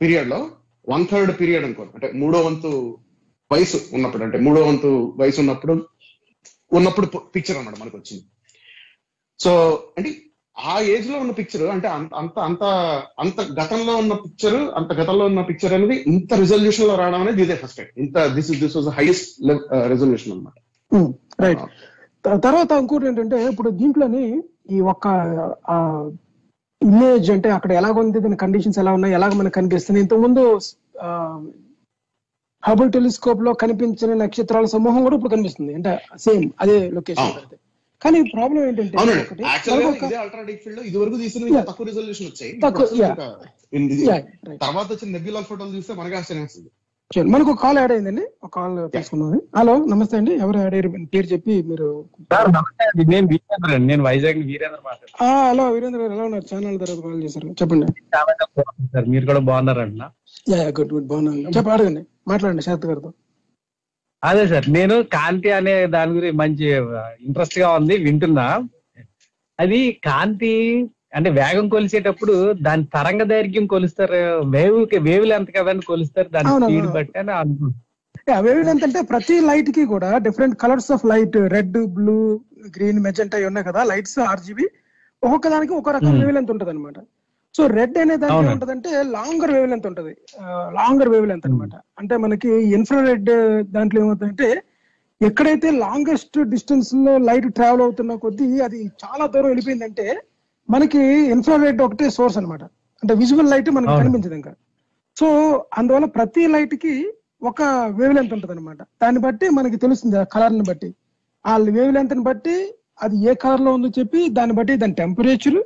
పీరియడ్లో వన్ థర్డ్ పీరియడ్ అనుకోండి. అంటే మూడో వంతు వయసు ఉన్నప్పుడు అంటే మూడో వంతు వయసు ఉన్నప్పుడు ఉన్నప్పుడు పిక్చర్ అన్నమాట మనకు వచ్చింది సో అంటే ఆ ఏజ్లో ఉన్న పిక్చర్ అంటే అంత అంత అంత అంత గతంలో ఉన్న పిక్చర్ అంత గతంలో ఉన్న పిక్చర్ అనేది ఇంత రిజల్యూషన్లో రావడం అనేది ఇదే ఫస్ట్ టైం ఇంత this this was highest resolution అనమాట రైట్ తర్వాత ఇంకోటి ఏంటంటే ఇప్పుడు దీంట్లోని ఈ ఒక్క ఇమేజ్ అంటే అక్కడ ఎలాగ ఉంది దాని కండిషన్స్ ఎలా ఉన్నాయి ఎలాగ మనకు కనిపిస్తుంది ఇంతకుముందు హబుల్ టెలిస్కోప్లో కనిపించిన నక్షత్రాల సమూహం కూడా ఇప్పుడు కనిపిస్తుంది. అంటే సేమ్ అదే లొకేషన్. కానీ ప్రాబ్లం ఏంటంటే. తర్వాత వచ్చిన నెబ్యులా ఫోటోలు చూస్తే మనకి ఆశ్చర్యం సరే, మనకు కాల్ యాడ్ అయిందండి. ఒక కాల్ తీసుకుందాం. హలో నమస్తే అండి. ఎవరు యాడ్ అయ్యారు? పేరు చెప్పి మీరు అండి. నేను వీరేంద్ర అండి. నేను వైజాగ్ వీరేంద్ర మాట్లాడుతున్నాను. హలో వీరేంద్ర గారు ఎలా ఉన్నారు? ఛానల్ తర్వాత కాల్ చేశారు. చెప్పండి. సార్. మీరు కూడా బాగున్నారంట యా గుడ్ గుడ్ బాగున్నాను. చెప్పి అడగండి. మాట్లాడండి శారత్ గారితో. అదే సార్ నేను కాంతి అనే దాని గురించి మంచి ఇంట్రెస్ట్గా ఉంది. వింటున్నా. అది కాంతి అంటే వేగం కొలిసేటప్పుడు దాని తరంగ దైర్ఘ్యం కొలుస్తారు. వేవ్ వేవ్ లెంత్ కదండి కొలుస్తారు. దాని స్పీడ్. బట్టి అని అనుకుంటున్నాను వేవ్ లెంత్ అంటే ప్రతి లైట్కి కూడా different colours of light red blue green magenta ఉన్నాయి కదా. లైట్స్ ఆర్జీబీ ఒక్కొక్క దానికి ఒక రకం. వేవ్ లెంత్ ఉంటది అనమాట సో రెడ్ అనే దానికి. ఏముంటదంటే లాంగర్ వేవ్ లెంత్ ఉంటది. లాంగర్ వేవ్ లెంత్ అనమాట అంటే మనకి ఇన్ఫ్రారెడ్ దాంట్లో ఏమవుతుందంటే ఎక్కడైతే లాంగెస్ట్ డిస్టెన్స్లో లైట్ ట్రావెల్ అవుతున్న కొద్దీ అది చాలా దూరం వెళ్ళిపోయిందంటే మనకి ఇన్ఫ్రారెడ్ ఒకటే సోర్స్ అన్నమాట. అంటే విజువల్ లైట్ మనకి. కనిపించదు ఇంకా. సో అందువల్ల ప్రతి లైట్కి ఒక వేవ్ లెంత్ ఉంటది అనమాట దాన్ని బట్టి మనకి తెలుస్తుంది ఆ కలర్ని బట్టి. ఆ వేవ్ లెంత్ని బట్టి అది ఏ కలర్లో ఉందో చెప్పి దాన్ని బట్టి దాని టెంపరేచర్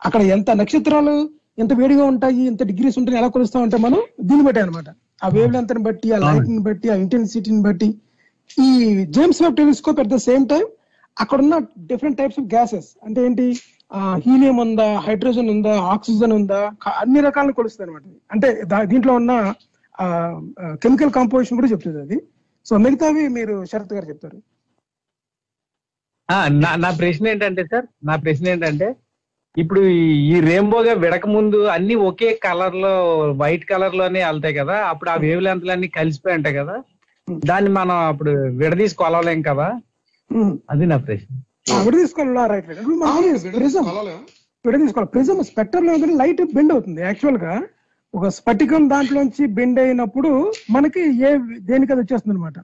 అక్కడ ఎంత నక్షత్రాలు ఎంత వేడిగా ఉంటాయి ఎంత డిగ్రీస్ ఉంటాయి ఎలా కొలుస్తాం అంటే మనం దీన్ని బట్టి అనమాట ఆ వేవ్ లెంత్ని బట్టి ఆ లైట్ని బట్టి ఆ ఇంటెన్సిటీని బట్టి. ఈ James Webb telescope at the same time అక్కడ ఉన్న డిఫరెంట్ టైప్స్ ఆఫ్ గ్యాసెస్ అంటే ఏంటి? హీలియం ఉందా హైడ్రోజన్ ఉందా ఆక్సిజన్ ఉందా అన్ని రకాలను కొలుస్తుంది అనమాట అంటే దీంట్లో ఉన్న కెమికల్ కాంపోజిషన్ కూడా చెప్తుంది అది. సో మిగతావి మీరు శరత్ గారు చెప్తారు. ఆ, నా నా ప్రశ్న ఏంటంటే సార్ నా ప్రశ్న ఏంటంటే ఇప్పుడు ఈ- రెయిన్బోగా విడక ముందు అన్ని ఒకే కలర్లో వైట్ కలర్లోనే వెళ్తాయి కదా అప్పుడు ఆ వేవ్ లెంత్లు అన్ని కలిసిపోయి ఉంటాయి కదా దాన్ని మనం అప్పుడు విడదీసి కొలవలేం కదా? అది నా ప్రశ్న. విడ తీసుకోవాలి రైట్ రైట్ ప్రిజం? విడ తీసుకోవాలి? ప్రిజం స్పెక్టర్లో లైట్ బెండ్ అవుతుంది. యాక్చువల్గా ఒక స్ఫటికం దాంట్లోంచి బెండ్ అయినప్పుడు మనకి ఏ దేనికి అది వచ్చేస్తుంది అనమాట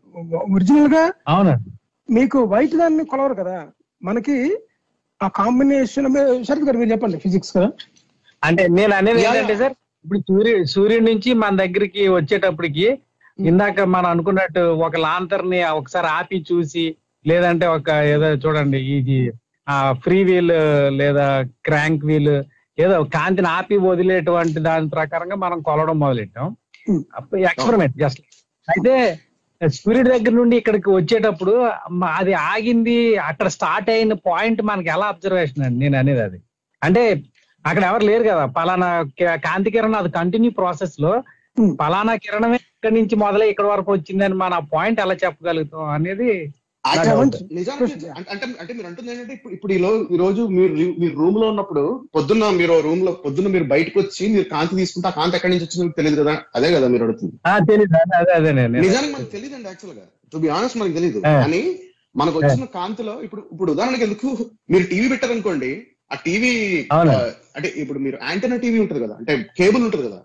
ఒరిజినల్గా అవునా మీకు వైట్ దాన్ని కొలవరు కదా. మనకి ఆ కాంబినేషన్ శరత్ గారు మీరు చెప్పండి ఫిజిక్స్ కదా. అంటే నేను అనేది. ఏంటంటే సార్ ఇప్పుడు సూర్యు సూర్యుడి నుంచి మన దగ్గరికి వచ్చేటప్పటికి ఇందాక మనం అనుకున్నట్టు ఒక లాంతర్ని ఒకసారి ఆపి చూసి లేదంటే ఒక ఏదో చూడండి ఇది ఆ ఫ్రీ వీల్ లేదా క్రాంక్ వీల్ ఏదో కాంతిని ఆపి వదిలేటువంటి దాని ప్రకారంగా మనం కొలవడం మొదలెట్టాం. ఎక్స్పెరిమెంట్ జస్ట్ అయితే సూర్యుడి దగ్గర నుండి ఇక్కడికి వచ్చేటప్పుడు అది ఆగింది అక్కడ స్టార్ట్ అయిన పాయింట్ మనకి ఎలా అబ్జర్వేషన్ అండి? నేను అనేది అది. అంటే అక్కడ ఎవరు లేరు కదా పలానా కాంతి కిరణం అది కంటిన్యూ ప్రాసెస్లో. పలానా కిరణమే ఇక్కడి నుంచి మొదలై ఇక్కడ వరకు వచ్చిందని మన పాయింట్ ఎలా చెప్పగలుగుతాం అనేది అంటే అంటే మీరు అంటుంది ఏంటంటే ఇప్పుడు ఇప్పుడు ఈ రోజు మీరు మీరు రూమ్లో ఉన్నప్పుడు పొద్దున్న మీరు రూమ్లో పొద్దున్న మీరు బయటకు వచ్చి మీరు కాంతి తీసుకుంటే ఆ కాంతి ఎక్కడి నుంచి వచ్చిందో మీకు తెలియదు కదా? అదే కదా మీరు అడుగుతుంది. నిజానికి మనకు తెలియదండి యాక్చువల్గా. టు బి ఆనెస్ట్ మనకు తెలియదు. కానీ మనకు వచ్చిన కాంతిలో ఇప్పుడు ఇప్పుడు ఉదాహరణకి ఎందుకు? మీరు టీవీ పెట్టారనుకోండి ఆ టీవీ. అంటే ఇప్పుడు మీరు యాంటనా టీవీ ఉంటది కదా అంటే కేబుల్ ఉంటది కదా.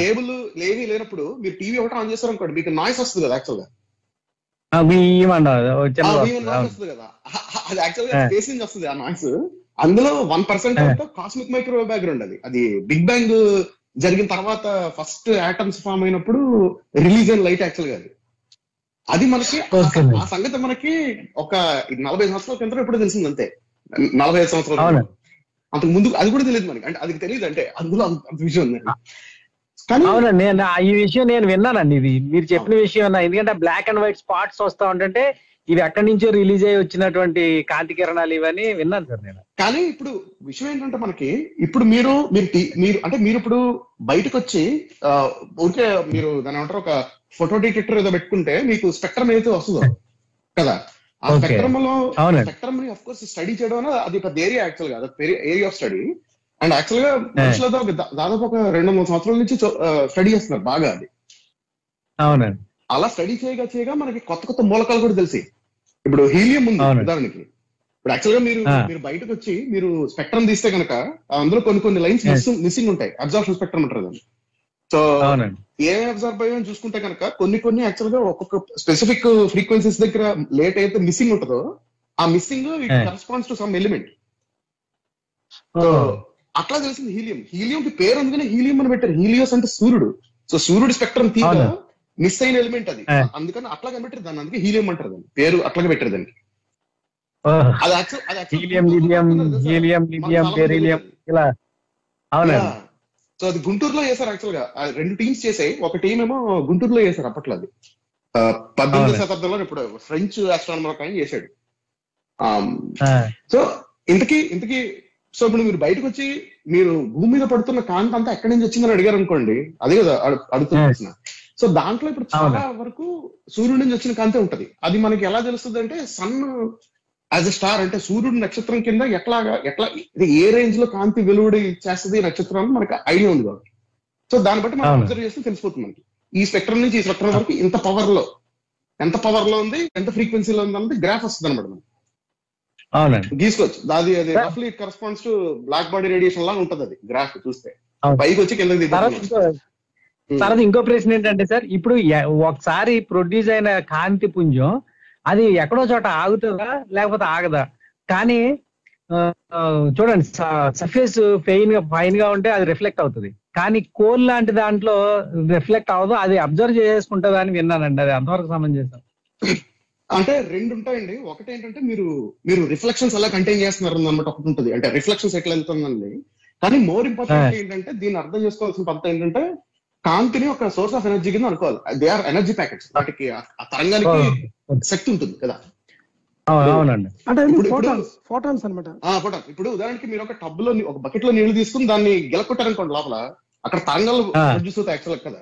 కేబుల్ లేవి లేనప్పుడు మీరు టీవీ ఒకటి ఆన్ చేస్తారు అనుకోండి మీకు నాయిస్ వస్తుంది కదా యాక్చువల్గా. కదా. అ- అది యాక్చువల్గా Yeah. స్పేస్ నుంచి వస్తుంది ఆ నాయిస్ అందులో one percent. Cosmic microwave background అది. అది బిగ్ బ్యాంగ్ జరిగిన తర్వాత ఫస్ట్ ఆటమ్స్ ఫామ్ అయినప్పుడు రిలీజ్ అయిన లైట్ యాక్చువల్గా అది. అది మనకి ఆ- సంగతి మనకి ఒక నలభై సంవత్సరాల కింద ఎప్పుడు తెలిసింది అంతే. నలభై ఐదు సంవత్సరాలు. అంతకు ముందు అది కూడా తెలియదు మనకి. అంటే అది తెలియదు అంటే అందులో అంత విషయం ఉంది. కానీ అవును నేను ఈ విషయం నేను విన్నానండి ఇది. మీరు చెప్పిన విషయం ఎందుకంటే బ్లాక్ అండ్ వైట్ స్పాట్స్ వస్తా ఉంటుంటే ఇది ఎక్కడి నుంచో రిలీజ్ అయ్యి వచ్చినటువంటి కాంతి కిరణాలు ఇవన్నీ విన్నాను సార్ నేను. కానీ ఇప్పుడు విషయం ఏంటంటే మనకి ఇప్పుడు మీరు మీరు మీరు అంటే మీరు ఇప్పుడు బయటకు వచ్చి ఊరికే మీరు దాని ఏమంటారు ఒక ఫోటో డిటెక్టర్ ఏదో పెట్టుకుంటే మీకు స్పెక్ట్రమ్ ఏదైతే వస్తుందో కదా? ఆ. స్పెక్ట్రమ్లో అవునండి. స్పెక్ట్రమ్ని అఫ్ కోర్స్ స్టడీ చేయడం అనేది అది ఒక ఏరియా యాక్చువల్గా ఏరియా ఆఫ్ స్టడీ అండ్ యాక్చువల్గా మనుషులతో దాదాపు ఒక రెండు మూడు సంవత్సరాల నుంచి స్టడీ చేస్తున్నారు బాగా అది. అవునండి. అలా స్టడీ చేయగా చేయగా మనకి కొత్త కొత్త మూలకాలు కూడా తెలిసి. ఇప్పుడు హీలియం ఉంది. ఉదాహరణకి. ఇప్పుడు యాక్చువల్గా మీరు. మీరు బయటకు వచ్చి మీరు స్పెక్ట్రమ్ తీస్తే కనుక అందులో కొన్ని కొన్ని లైన్స్. మిస్సింగ్ ఉంటాయి. అబ్జర్వేషన్ స్పెక్ట్రమ్ అంటారు దాన్ని. సో ఏమేమి అబ్జర్వ్ అయ్యామని చూసుకుంటే కనుక కొన్ని కొన్ని యాక్చువల్గా ఒక్కొక్క స్పెసిఫిక్ ఫ్రీక్వెన్సీస్ దగ్గర లేట్ అయితే మిస్సింగ్ ఉంటుందో ఆ missing. Corresponds to some element అట్లా తెలిసింది హీలియం. హీలియం కి పేరు అందుకనే హీలియం అని పెట్టారు. హీలియోస్ అంటే సూర్యుడు. సో సూర్యుడు స్పెక్ట్రమ్ తీగ అవునా? మిస్ అయిన ఎలిమెంట్ అది. అందుకని అట్లా కనిపెట్టారు. దాన్ని అందుకే హీలియం అంటారు దాన్ని. పేరు అట్లాగే పెట్టారు దానికి. Helium lithium helium lithium beryllium ఇలా. సో అది గుంటూరులో చేశారు యాక్చువల్గా. రెండు టీమ్స్ చేసాయి. ఒక టీం ఏమో గుంటూరులో చేశారు అప్పట్లో అది. పద్దెనిమిది. శతాబ్దంలో ఇప్పుడు ఫ్రెంచ్ ఆస్ట్రానమర్ కానీ చేశాడు. ఆ, సో ఇంతకీ ఇంతకీ సో ఇప్పుడు మీరు బయటకు వచ్చి మీరు భూమి మీద పడుతున్న కాంతి అంతా ఎక్కడి నుంచి వచ్చిందని అడిగారు అనుకోండి అదే కదా అడు- అడుగుతున్న సో దాంట్లో ఇప్పుడు చాలా వరకు సూర్యుడి నుంచి వచ్చిన కాంతి ఉంటది. అది మనకి ఎలా తెలుస్తుంది అంటే సన్ యాజ్ ఎ స్టార్ అంటే సూర్యుడు నక్షత్రం కింద ఎట్లాగా ఎట్లా ఇది ఏ రేంజ్లో కాంతి వెలువడి చేస్తుంది నక్షత్రం అని మనకి ఐడియా ఉంది కాబట్టి. సో దాన్ని బట్టి మనం. అబ్జర్వ్ చేస్తే తెలిసిపోతుంది మనకి. ఈ స్పెక్ట్రమ్ నుంచి ఈ స్పెక్ట్రమ్ వరకు ఇంత పవర్లో ఎంత పవర్లో ఉంది ఎంత ఫ్రీక్వెన్సీలో ఉంది అన్నది గ్రాఫ్ వస్తుంది అనమాట అవునండి. గీసుకోవచ్చు. అది అది. రఫ్లీ corresponds to black body radiation లాగా ఉంటది అది గ్రాఫ్ చూస్తే. పైకి వచ్చి కిందకి తర్వాత ఇంకో- ప్రశ్న ఏంటంటే సార్ ఇప్పుడు ఒకసారి ప్రొడ్యూస్ అయిన కాంతి పుంజం అది ఎక్కడో చోట ఆగుతుందా లేకపోతే ఆగదా? కానీ చూడండి సర్ఫేస్ ఫెయిన్గా ఫైన్గా ఉంటే అది రిఫ్లెక్ట్ అవుతుంది. కానీ కోల్ లాంటి దాంట్లో రిఫ్లెక్ట్ అవ్వదు అది అబ్జర్వ్ చేసుకుంటుందా అని విన్నానండి అది అంతవరకు సమంజసం అంటే రెండు ఉంటాయండి. ఒకటి ఏంటంటే మీరు మీరు రిఫ్లెక్షన్స్ ఎలా కంటైన్ చేస్తున్నారు అన్నమాట ఒకటి ఉంటుంది. అంటే రిఫ్లెక్షన్స్ ఎట్లా వెళ్తుందండి? కానీ మోర్ ఇంపార్టెంట్ ఏంటంటే దీన్ని అర్థం చేసుకోవాల్సిన పద్ధతి ఏంటంటే కాంతిని ఒక సోర్స్ ఆఫ్ ఎనర్జీ కింద అనుకోవాలి. దే ఆర్ ఎనర్జీ ప్యాకెట్స్ వాటికి ఆ తరంగానికి శక్తి ఉంటుంది కదా. ఫోటాన్స్ ఫోటాన్స్ అనమాట ఆ ఫోటో ఇప్పుడు ఉదాహరణకి మీరు ఒక టబ్లో ఒక బకెట్లో నీళ్ళు తీసుకుని దాన్ని గెలకొట్టారనుకోండి లోపల అక్కడ తరంగాలు. ప్రొడ్యూస్ అవుతాయి యాక్చువల్ కదా.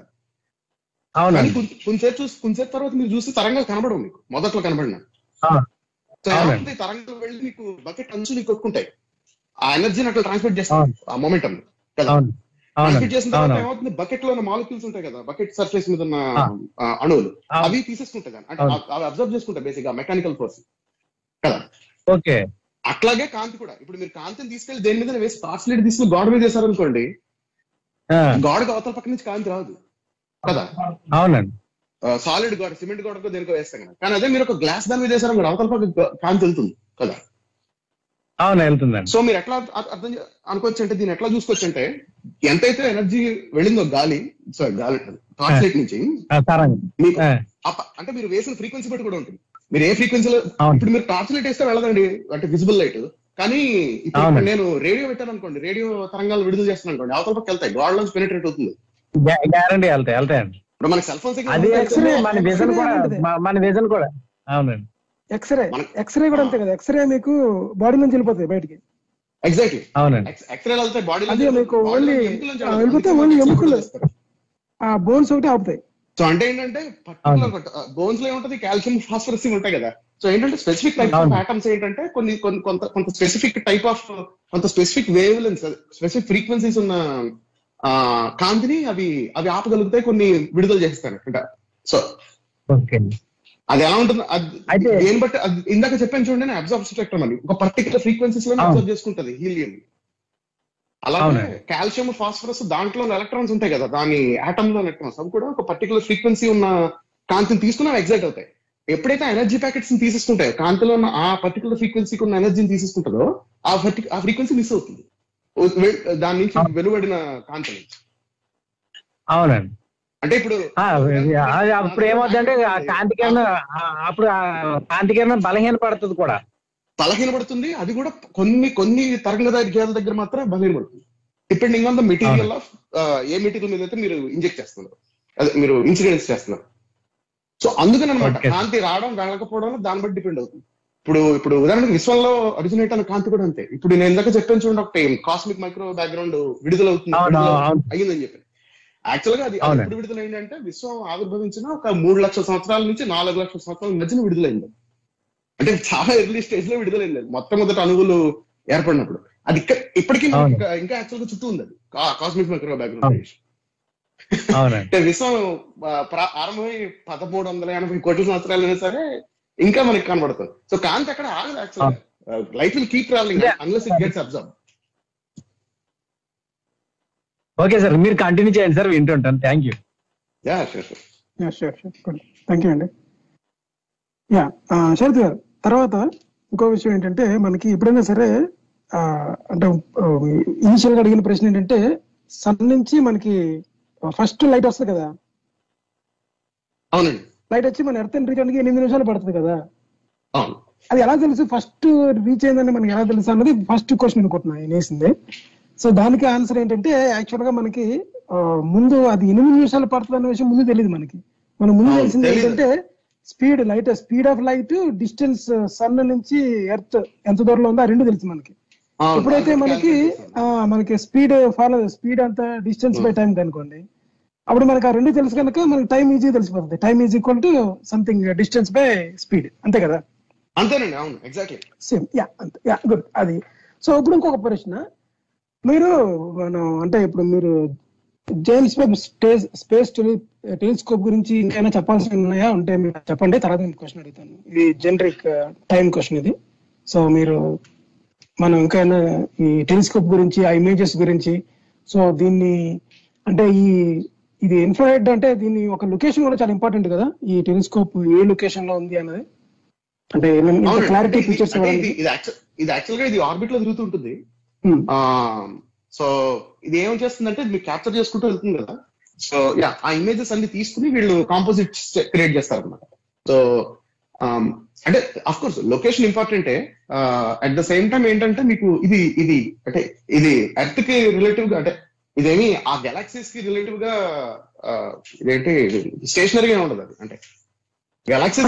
అవునండి. కొంచెం- చూసి కొంచెంసేపు తర్వాత మీరు చూస్తే తరంగాలు కనబడవు మీకు. మొదట్లో కనబడిన. తరంగాలు వెళ్ళి మీకు బకెట్ అంచు నీకు కొట్టుకుంటాయి. ఆ ఎనర్జీని అట్లా ట్రాన్స్మిట్ చేస్తాయి. ఆ మొమెంటం కదా? ట్రాన్స్మిట్ చేసిన తర్వాత ఏమవుతుంది? బకెట్లో ఉన్న మాలిక్యూల్స్ ఉంటాయి కదా? బకెట్ సర్ఫేస్ మీద ఉన్న అణువులు. అవి తీసేసుకుంటాయి దాన్ని. అంటే. అవి- అబ్జర్వ్ చేసుకుంటాయి బేసిక్గా మెకానికల్ ఫోర్స్ కదా? ఓకే. అట్లాగే కాంతి కూడా. ఇప్పుడు మీరు కాంతిని తీసుకెళ్ళి దేని మీద వేసి టార్చ్ లైట్ తీసుకుని గోడ మీద వేశారనుకోండి ఆ, గోడకు అవతల పక్క నుంచి కాంతి రాదు. కదా? అవునండి. సాలిడ్ గోడ సిమెంట్ గోడకు దేనికో వేస్తాం కదా. కానీ అదే మీరు ఒక గ్లాస్ దాని మీద వేసారు అవతల పక్క కాంతి వెళ్తుంది కదా? అవును వెళ్తుందండి. సో మీరు ఎట్లా అర్థ- అనుకోవచ్చు అంటే దీన్ని ఎట్లా చూసుకోవచ్చు అంటే ఎంతైతే ఎనర్జీ వెళ్ళిందో గాలి సారీ గాలి టార్చ్ లైట్ నుంచి మీకు అంటే మీరు వేసిన ఫ్రీక్వెన్సీ బట్టి కూడా ఉంటుంది. మీరు ఏ ఫ్రీక్వెన్సీలో. ఇప్పుడు మీరు టార్చ్ లైట్ వేస్తే వెళ్ళదండి అంటే విజిబుల్ లైట్ కానీ ఇప్పుడు నేను రేడియో పెట్టాను అనుకోండి రేడియో తరంగాలు విడుదల చేస్తున్నాను అనుకోండి అవతల పక్క వెళ్తాయి గోడలోంచి పెనిట్రేట్ అవుతుంది. గ్యారంటీ వెళ్తాయి వెళ్తాయండి. ఇప్పుడు మనకి సెల్ ఫోన్ అది X-ray- మన విజన్ కూడా మన విజన్ కూడా. అవునండి. ఎక్స్రే మనకి- ఎక్స్రే కూడా అంతే కదా. ఎక్స్రే మీకు బాడీ నుంచి వెళ్ళిపోతాయి బయటికి. ఎగ్జాక్ట్లీ అవునండి. ఎక్స్రే వెళ్తే బాడీ అదే మీకు ఆ, వెళ్ళిపోతే only ఎముకలు. ఆ బోన్స్ ఒకటి ఆపుతాయి. సో అంటే ఏంటంటే పర్టికులర్ బోన్స్లో ఏముంటది? కాల్షియం ఫాస్ఫరస్ ఉంటాయి కదా. సో ఏంటంటే స్పెసిఫిక్ టైప్ ఆఫ్. ఆటమ్స్ ఏంటంటే కొన్ని కొన్ని కొంత కొంత స్పెసిఫిక్ టైప్ ఆఫ్ కొంత specific wavelengths specific frequencies ఉన్న ఆ కాంతిని అవి అవి ఆపగలుగుతాయి కొన్ని విడుదల చేస్తాయి అంట. సో అది ఎలా ఉంటుంది? అది దేని బట్టి? ఇందాక చెప్పాను చూడండి అబ్జర్వ్ స్పెక్ట్రమ్ అని ఒక పర్టికులర్ ఫ్రీక్వెన్సీస్లో. అబ్జర్వ్ చేసుకుంటది హీలియం. అలాగే. కాల్షియం ఫాస్ఫరస్ దాంట్లో ఎలక్ట్రాన్స్ ఉంటాయి కదా దాని ఆటమ్లో ఎలక్ట్రాన్స్ అవి కూడా ఒక పర్టికులర్ ఫ్రీక్వెన్సీ ఉన్న కాంతిని తీసుకుని అవి ఎగ్జైట్ అవుతాయి. ఎప్పుడైతే ఎనర్జీ ప్యాకెట్స్ని తీసేసుకుంటాయో కాంతిలో ఉన్న ఆ పర్టికులర్ ఫ్రీక్వెన్సీకి ఉన్న ఎనర్జీని తీసేసుకుంటుందో ఆ ఆ ఫ్రీక్వెన్సీ మిస్ అవుతుంది. దాని నుంచి. వెలువడిన నుంచి అవునండి. అంటే ఇప్పుడు అప్పుడు ఏమవుతుందంటే కాంతి కిరణం అప్పుడు కాంతి కిరణం బలహీన పడుతుంది కూడా. బలహీనపడుతుంది అది కూడా కొన్ని కొన్ని తరంగదైర్ఘ్యాల దగ్గర మాత్రం బలహీనపడుతుంది depending on the material of A material మీద అయితే మీరు ఇంజెక్ట్ చేస్తున్నారు. అదే మీరు ఇన్సిడెన్స్ చేస్తున్నారు. సో అందుకని అనమాట. కాంతి రావడం వెళ్ళకపోవడం దాన్ని బట్టి డిపెండ్ అవుతుంది. ఇప్పుడు ఇప్పుడు ఉదాహరణకి విశ్వంలో అరిజినేట్ అయిన కాంతి కూడా అంతే ఇప్పుడు నేను ఇందాక చెప్పాను చూడండి ఒకటి కాస్మిక్ మైక్రో బ్యాక్గ్రౌండ్ విడుదల అవుతుంది. అయ్యిందని చెప్పి యాక్చువల్గా అది. ఎప్పుడు విడుదలైంది అంటే విశ్వం ఆవిర్భవించిన ఒక మూడు లక్షల సంవత్సరాల నుంచి నాలుగు లక్షల సంవత్సరాల మధ్యన విడుదలైంది అంటే చాలా ఎర్లీ స్టేజ్లో విడుదలైంది. మొట్టమొదటి అణువులు ఏర్పడినప్పుడు అది ఇక్కడ ఇప్పటికీ. ఇంకా- యాక్చువల్గా చుట్టూ ఉంది అది కాస్మిక్ మైక్రో బ్యాక్గ్రౌండ్ అంటే విశ్వం ఆరంభమై పదమూడు వందల ఎనభై కోట్ల సంవత్సరాలు అయినా సరే ఇంకా మనకి కనబడుతుంది. సో కాంతి అక్కడ ఆగదు actual life will keep travelling. Unless it gets observe okay sir మీరు కంటిన్యూ చేయండి sir వింటుంటాను. Thank you yeah sure sure sure sure good thank you అండి యా శరత్ గారు తర్వాత ఇంకో విషయం ఏంటంటే మనకి ఎప్పుడైనా సరే అంటే ఇనిషియల్గా అడిగిన ప్రశ్న ఏంటంటే సన్ నుంచి మనకి ఫస్ట్ లైట్ వస్తుంది కదా. అవునండి. లైట్ వచ్చి మన ఎర్త్ రీచ్ అవ్వడానికి ఎనిమిది నిమిషాలు పడుతుంది కదా. అది ఎలా తెలుసు? ఫస్ట్ రీచ్ అయిందని మనకి ఎలా తెలుసు అన్నది ఫస్ట్ క్వశ్చన్ అనుకుంటున్నా నేను వేసింది. సో దానికి ఆన్సర్ ఏంటంటే యాక్చువల్గా మనకి ముందు అది ఎనిమిది నిమిషాలు పడుతుంది అన్న విషయం ముందు తెలియదు మనకి. మనం ముందు తెలిసింది. ఏంటంటే speed light speed of light distance sun నుంచి ఎర్త్ ఎంత దూరంలో ఉందో ఆ రెండు తెలుసు మనకి. ఎప్పుడైతే మనకి మనకి స్పీడ్ ఫాలో స్పీడ్ అంత డిస్టెన్స్ బై టైం అనుకోండి. అప్పుడు మనకి ఆ రెండు తెలుసు కనుక మనకి టైం ఈజీ తెలిసిపోతుంది. Time is equal to something distance by speed అంతే కదా? అంతేనండి అవును ఎగ్జాక్ట్లీ సేమ్ యా అంతే. యా గుడ్ అది. సో ఇప్పుడు ఇంకొక ప్రశ్న. మీరు మనం అంటే ఇప్పుడు మీరు James Webb space space telescope గురించి ఇంకైనా చెప్పాల్సి ఉన్నాయా? ఉంటే మీరు చెప్పండి. తర్వాత నేను క్వశ్చన్ అడుగుతాను. ఇది జనరిక్ టైం క్వశ్చన్ ఇది. సో మీరు మనం ఇంకైనా ఈ టెలిస్కోప్ గురించి ఆ ఇమేజెస్ గురించి సో దీన్ని అంటే ఈ ఇది ఇన్ఫ్రారెడ్ అంటే దీని ఒక లొకేషన్ కూడా చాలా ఇంపార్టెంట్ కదా? ఈ టెలిస్కోప్ ఏ లొకేషన్లో ఉంది అన్నది? అంటే. క్లారిటీ ఫీచర్స్ ఇది యాక్చువల్గా ఇది ఆర్బిట్లో తిరుగుతుంటుంది సో ఇది ఏం చేస్తుందంటే మీకు క్యాప్చర్ చేసుకుంటూ వెళ్తుంది కదా? సో యా ఆ ఇమేజెస్ అన్ని తీసుకుని వీళ్ళు కాంపోజిట్స్ క్రియేట్ చేస్తారు అనమాట సో అంటే అఫ్ కోర్స్ లొకేషన్ ఇంపార్టెంటే అట్ ద సేమ్ టైం ఏంటంటే మీకు ఇది ఇది అంటే ఇది ఎర్త్కి రిలేటివ్గా అంటే ఇదేమి ఆ గెలాక్సీస్కి రిలేటివ్గా ఇదేంటి స్టేషనరీగా ఉండదు అది అంటే. గెలాక్సీస్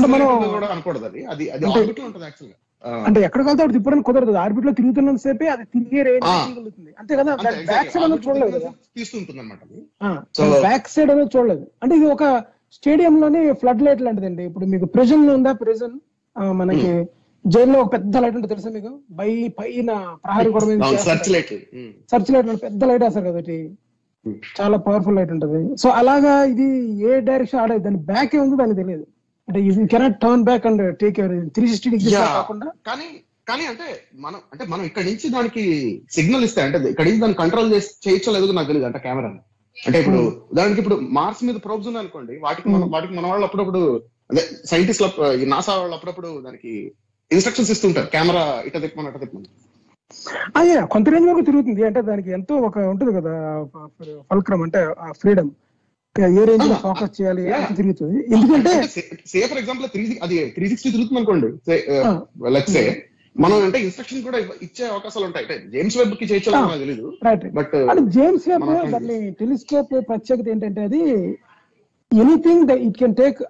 కూడా అనకూడదు అది. అది అది ఆర్బిట్లో ఉంటుంది యాక్చువల్గా. అంటే ఎక్కడికి వెళ్తే అక్కడ తిప్పడానికి కుదరదు. ఆర్బిట్లో తిరుగుతున్నంత సేపే అది తిరిగే రేంజ్ అంతే కదా? బ్యాక్. సైడ్ అనేది చూడలేదు తీస్తుంటుంది అనమాట సో బ్యాక్ సైడ్ అనేది చూడలేదు. అంటే ఇది ఒక స్టేడియం లోని ఫ్లడ్ లైట్ లాంటిదండి. ఇప్పుడు మీకు ప్రిజన్ ఉందా? ప్రిజన్ మనకి జైల్లో ఒక పెద్ద లైట్ ఉంటుంది తెలుసా మీకు? బై పైన ప్రహారీ సర్చ్ లైట్ సర్చ్ లైట్ పెద్ద లైట్ వేస్తారు కదా Hmm. చాలా పవర్ఫుల్ లైట్ ఉంటుంది. సో అలాగా ఇది ఏ డైరెక్షన్ ఆడేది దాని బ్యాక్ ఏ ఉందో దానికి తెలియదు. అంటే you cannot turn back and take three sixty Yeah. కాకుండా కానీ కానీ అంటే మనం అంటే మనం ఇక్కడ నుంచి దానికి సిగ్నల్ ఇస్తే అంటే ఇక్కడ నుంచి దాన్ని కంట్రోల్ చేసి చేయొచ్చో లేదో నాకు తెలియదు అంటే కెమెరా అంటే ఇప్పుడు ఉదాహరణకి ఇప్పుడు మార్స్ మీద ప్రోబ్స్ ఉన్నాయి అనుకోండి వాటికి మనం వాటికి మన వాళ్ళు అప్పుడప్పుడు అదే సైంటిస్ట్ నాసా వాళ్ళు అప్పుడప్పుడు దానికి ఇన్స్ట్రక్షన్స్ ఇస్తుంటారు. కెమెరా ఇట తిప్పమని అట తిప్పమని అయ్యా కొంత రేంజ్ వరకు తిరుగుతుంది. అంటే దానికి ఎంతో ఒక ఉంటుంది కదా ఫల్క్రమ్ అంటే ఫ్రీడమ్ ఏ రేంజ్లో ఫోకస్ చేయాలి తిరుగుతుంది. ఎందుకంటే సే ఫర్ ఎగ్జాంపుల్ త్రీ అది త్రీ సిక్స్టీ తిరుగుతుంది అనుకోండి. సే మనం అంటే ఇన్స్ట్రక్షన్ కూడా ఇచ్చే అవకాశాలు ఉంటాయి. అంటే జేమ్స్ వెబ్కి చేయొచ్చో నాకు తెలియదు బట్ జేమ్స్ వెబ్ దాన్ని టెలిస్కోప్ ప్రత్యేకత ఏంటంటే అది anything it can take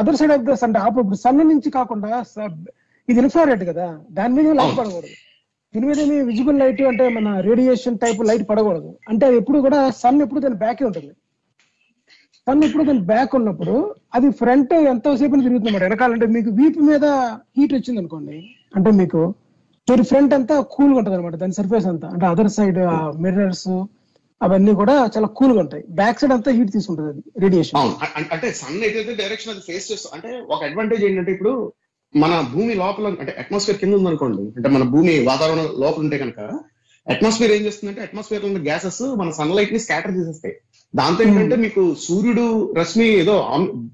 other side of the sun ఇప్పుడు సన్ నుంచి కాకుండా ఇది ఇన్ఫ్రారెడ్ కదా. దాని మీద లైట్. పడకూడదు. దీని మీద విజిబుల్ లైట్ అంటే మన రేడియేషన్ టైప్ లైట్ పడకూడదు. అంటే అది ఎప్పుడు కూడా సన్ ఎప్పుడు దాని బ్యాకే ఉంటుంది. సన్ ఎప్పుడు దాని బ్యాక్ ఉన్నప్పుడు అది ఫ్రంట్ ఎంతసేపు తిరుగుతుంది వెనకాలంటే మీకు వీపు మీద హీట్ వచ్చింది అనుకోండి. అంటే మీకు మీరు ఫ్రంట్ అంతా కూల్గా ఉంటుంది అనమాట దాని సర్ఫేస్ అంతా. అంటే అదర్ సైడ్ మిర్రర్స్ అవన్నీ కూడా చాలా కూల్గా ఉంటాయి. బ్యాక్ సైడ్ అంతా హీట్ తీసుకుంటుంది అది రేడియేషన్ అంటే సన్ ఏదైతే డైరెక్షన్ అది ఫేస్ చేస్తా అంటే ఒక అడ్వాంటేజ్ ఏంటంటే ఇప్పుడు మన భూమి లోపల అంటే అట్మాస్ఫియర్ కింద ఉందనుకోండి అంటే మన భూమి వాతావరణం లోపల ఉంటే కనుక అట్మాస్ఫియర్ ఏం చేస్తుందంటే అట్మాస్ఫియర్లో ఉన్న గ్యాసెస్ మన సన్లైట్ని స్కాటర్ చేసేస్తాయి. దాంతో ఏంటంటే మీకు సూర్యుడు రశ్మి ఏదో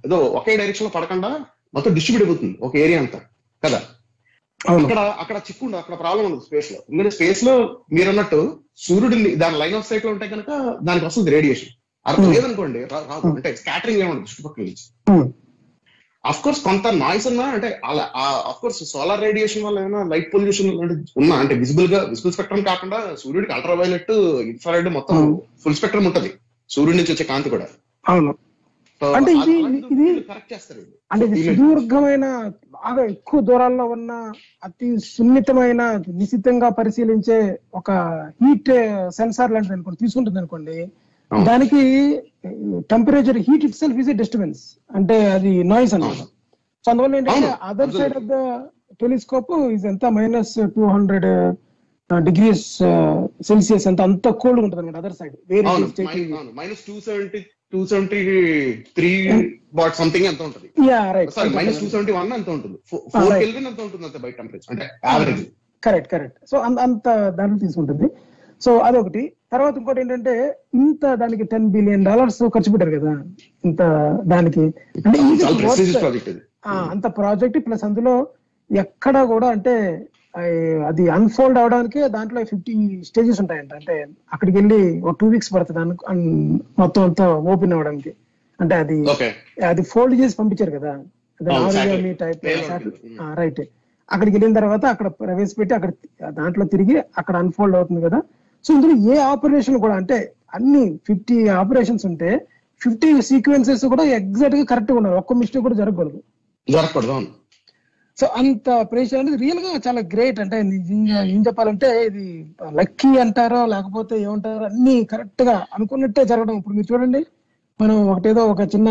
ఏదో ఒకే డైరెక్షన్లో పడకుండా మొత్తం డిస్ట్రిబ్యూట్ అయిపోతుంది ఒక ఏరియా అంతా కదా? అక్కడ అక్కడ చిక్కుండదు అక్కడ ప్రాబ్లం ఉండదు స్పేస్లో. ఎందుకంటే స్పేస్లో మీరు అన్నట్టు సూర్యుడు దాని లైన్ ఆఫ్ సైట్లో ఉంటే కనుక దానికి వస్తుంది రేడియేషన్ అర్థం Hmm. లేదనుకోండి రాదు. అంటే స్కాటరింగ్ ఏమన్నా చుట్టుపక్కల నుంచి. Hmm. అఫ్ కోర్స్ కొంత నాయిస్ ఉన్నా అంటే అలా అఫ్ కోర్స్ సోలార్ రేడియేషన్ వల్ల ఏమైనా లైట్ పొల్యూషన్ ఉన్నా అంటే విజిబుల్గా విజిబుల్ స్పెక్ట్రమ్ కాకుండా సూర్యుడికి అల్ట్రా వైలెట్ ఇన్ఫ్రారెడ్ మొత్తం. ఫుల్ స్పెక్ట్రమ్ ఉంటది సూర్యుడి నుంచి వచ్చే కాంతి కూడా అవును అంటే ఇది- ఇది-. అంటే ఇది. సుదీర్ఘమైన బాగా ఎక్కువ దూరాల్లో ఉన్న అతి సున్నితమైన నిశితంగా పరిశీలించే ఒక హీట్ సెన్సార్ లాంటిది అనుకోండి తీసుకుంటుంది అనుకోండి. దానికి temperature heat itself is a disturbance అంటే అది నాయిస్ అన్నమాట. సో అందువల్ల ఏంటంటే. Other side of the telescope is ఎంత minus two hundred degrees Celsius అంత అంత కోల్డ్ ఉంటుంది అనమాట అదర్ సైడ్ వేరే minus two seventy two seventy three what something ఎంత ఉంటుంది? Yeah right sorry minus two seventy one ఎంత ఉంటుంది? ఫోర్. కెల్విన్ ఎంత ఉంటుంది అంతే బయట టెంపరేచర్ అంటే యావరేజ్ కరెక్ట్ కరెక్ట్ సో అంత దాంట్లో తీసుకుంటుంది. సో అదొకటి. తర్వాత ఇంకోటి ఏంటంటే ఇంత దానికి టెన్ బిలియన్ డాలర్స్ ఖర్చు పెట్టారు కదా ఇంత దానికి. అంటే అంత ప్రాజెక్ట్ ప్లస్ అందులో ఎక్కడ కూడా అంటే అది అన్ఫోల్డ్ అవడానికి దాంట్లో ఫిఫ్టీ స్టేజెస్ ఉంటాయంట. అంటే అక్కడికి వెళ్ళి ఒక టూ వీక్స్ పడుతుంది మొత్తం అంతా ఓపెన్ అవ్వడానికి అంటే అది అది ఫోల్డ్ చేసి పంపించారు కదా. టైప్. రైట్ అక్కడికి వెళ్ళిన తర్వాత అక్కడ ప్రవేశపెట్టి అక్కడ దాంట్లో తిరిగి అక్కడ అన్ఫోల్డ్ అవుతుంది కదా. సో ఇందులో ఏ ఆపరేషన్ కూడా అంటే అన్ని ఫిఫ్టీ ఆపరేషన్స్ ఉంటే ఫిఫ్టీ సీక్వెన్సెస్ కూడా ఎగ్జాక్ట్గా కరెక్ట్గా ఉన్నారు ఒక్క మిస్టేక్ కూడా జరగకూడదు. దొరకకూడదు అవును. సో అంత ప్రెషర్ అనేది రియల్గా చాలా గ్రేట్. అంటే ఏం చెప్పాలంటే ఇది లక్కీ అంటారో లేకపోతే ఏమంటారో అన్ని కరెక్ట్గా అనుకున్నట్టే జరగడం. ఇప్పుడు మీరు చూడండి మనం ఒకటేదో ఒక చిన్న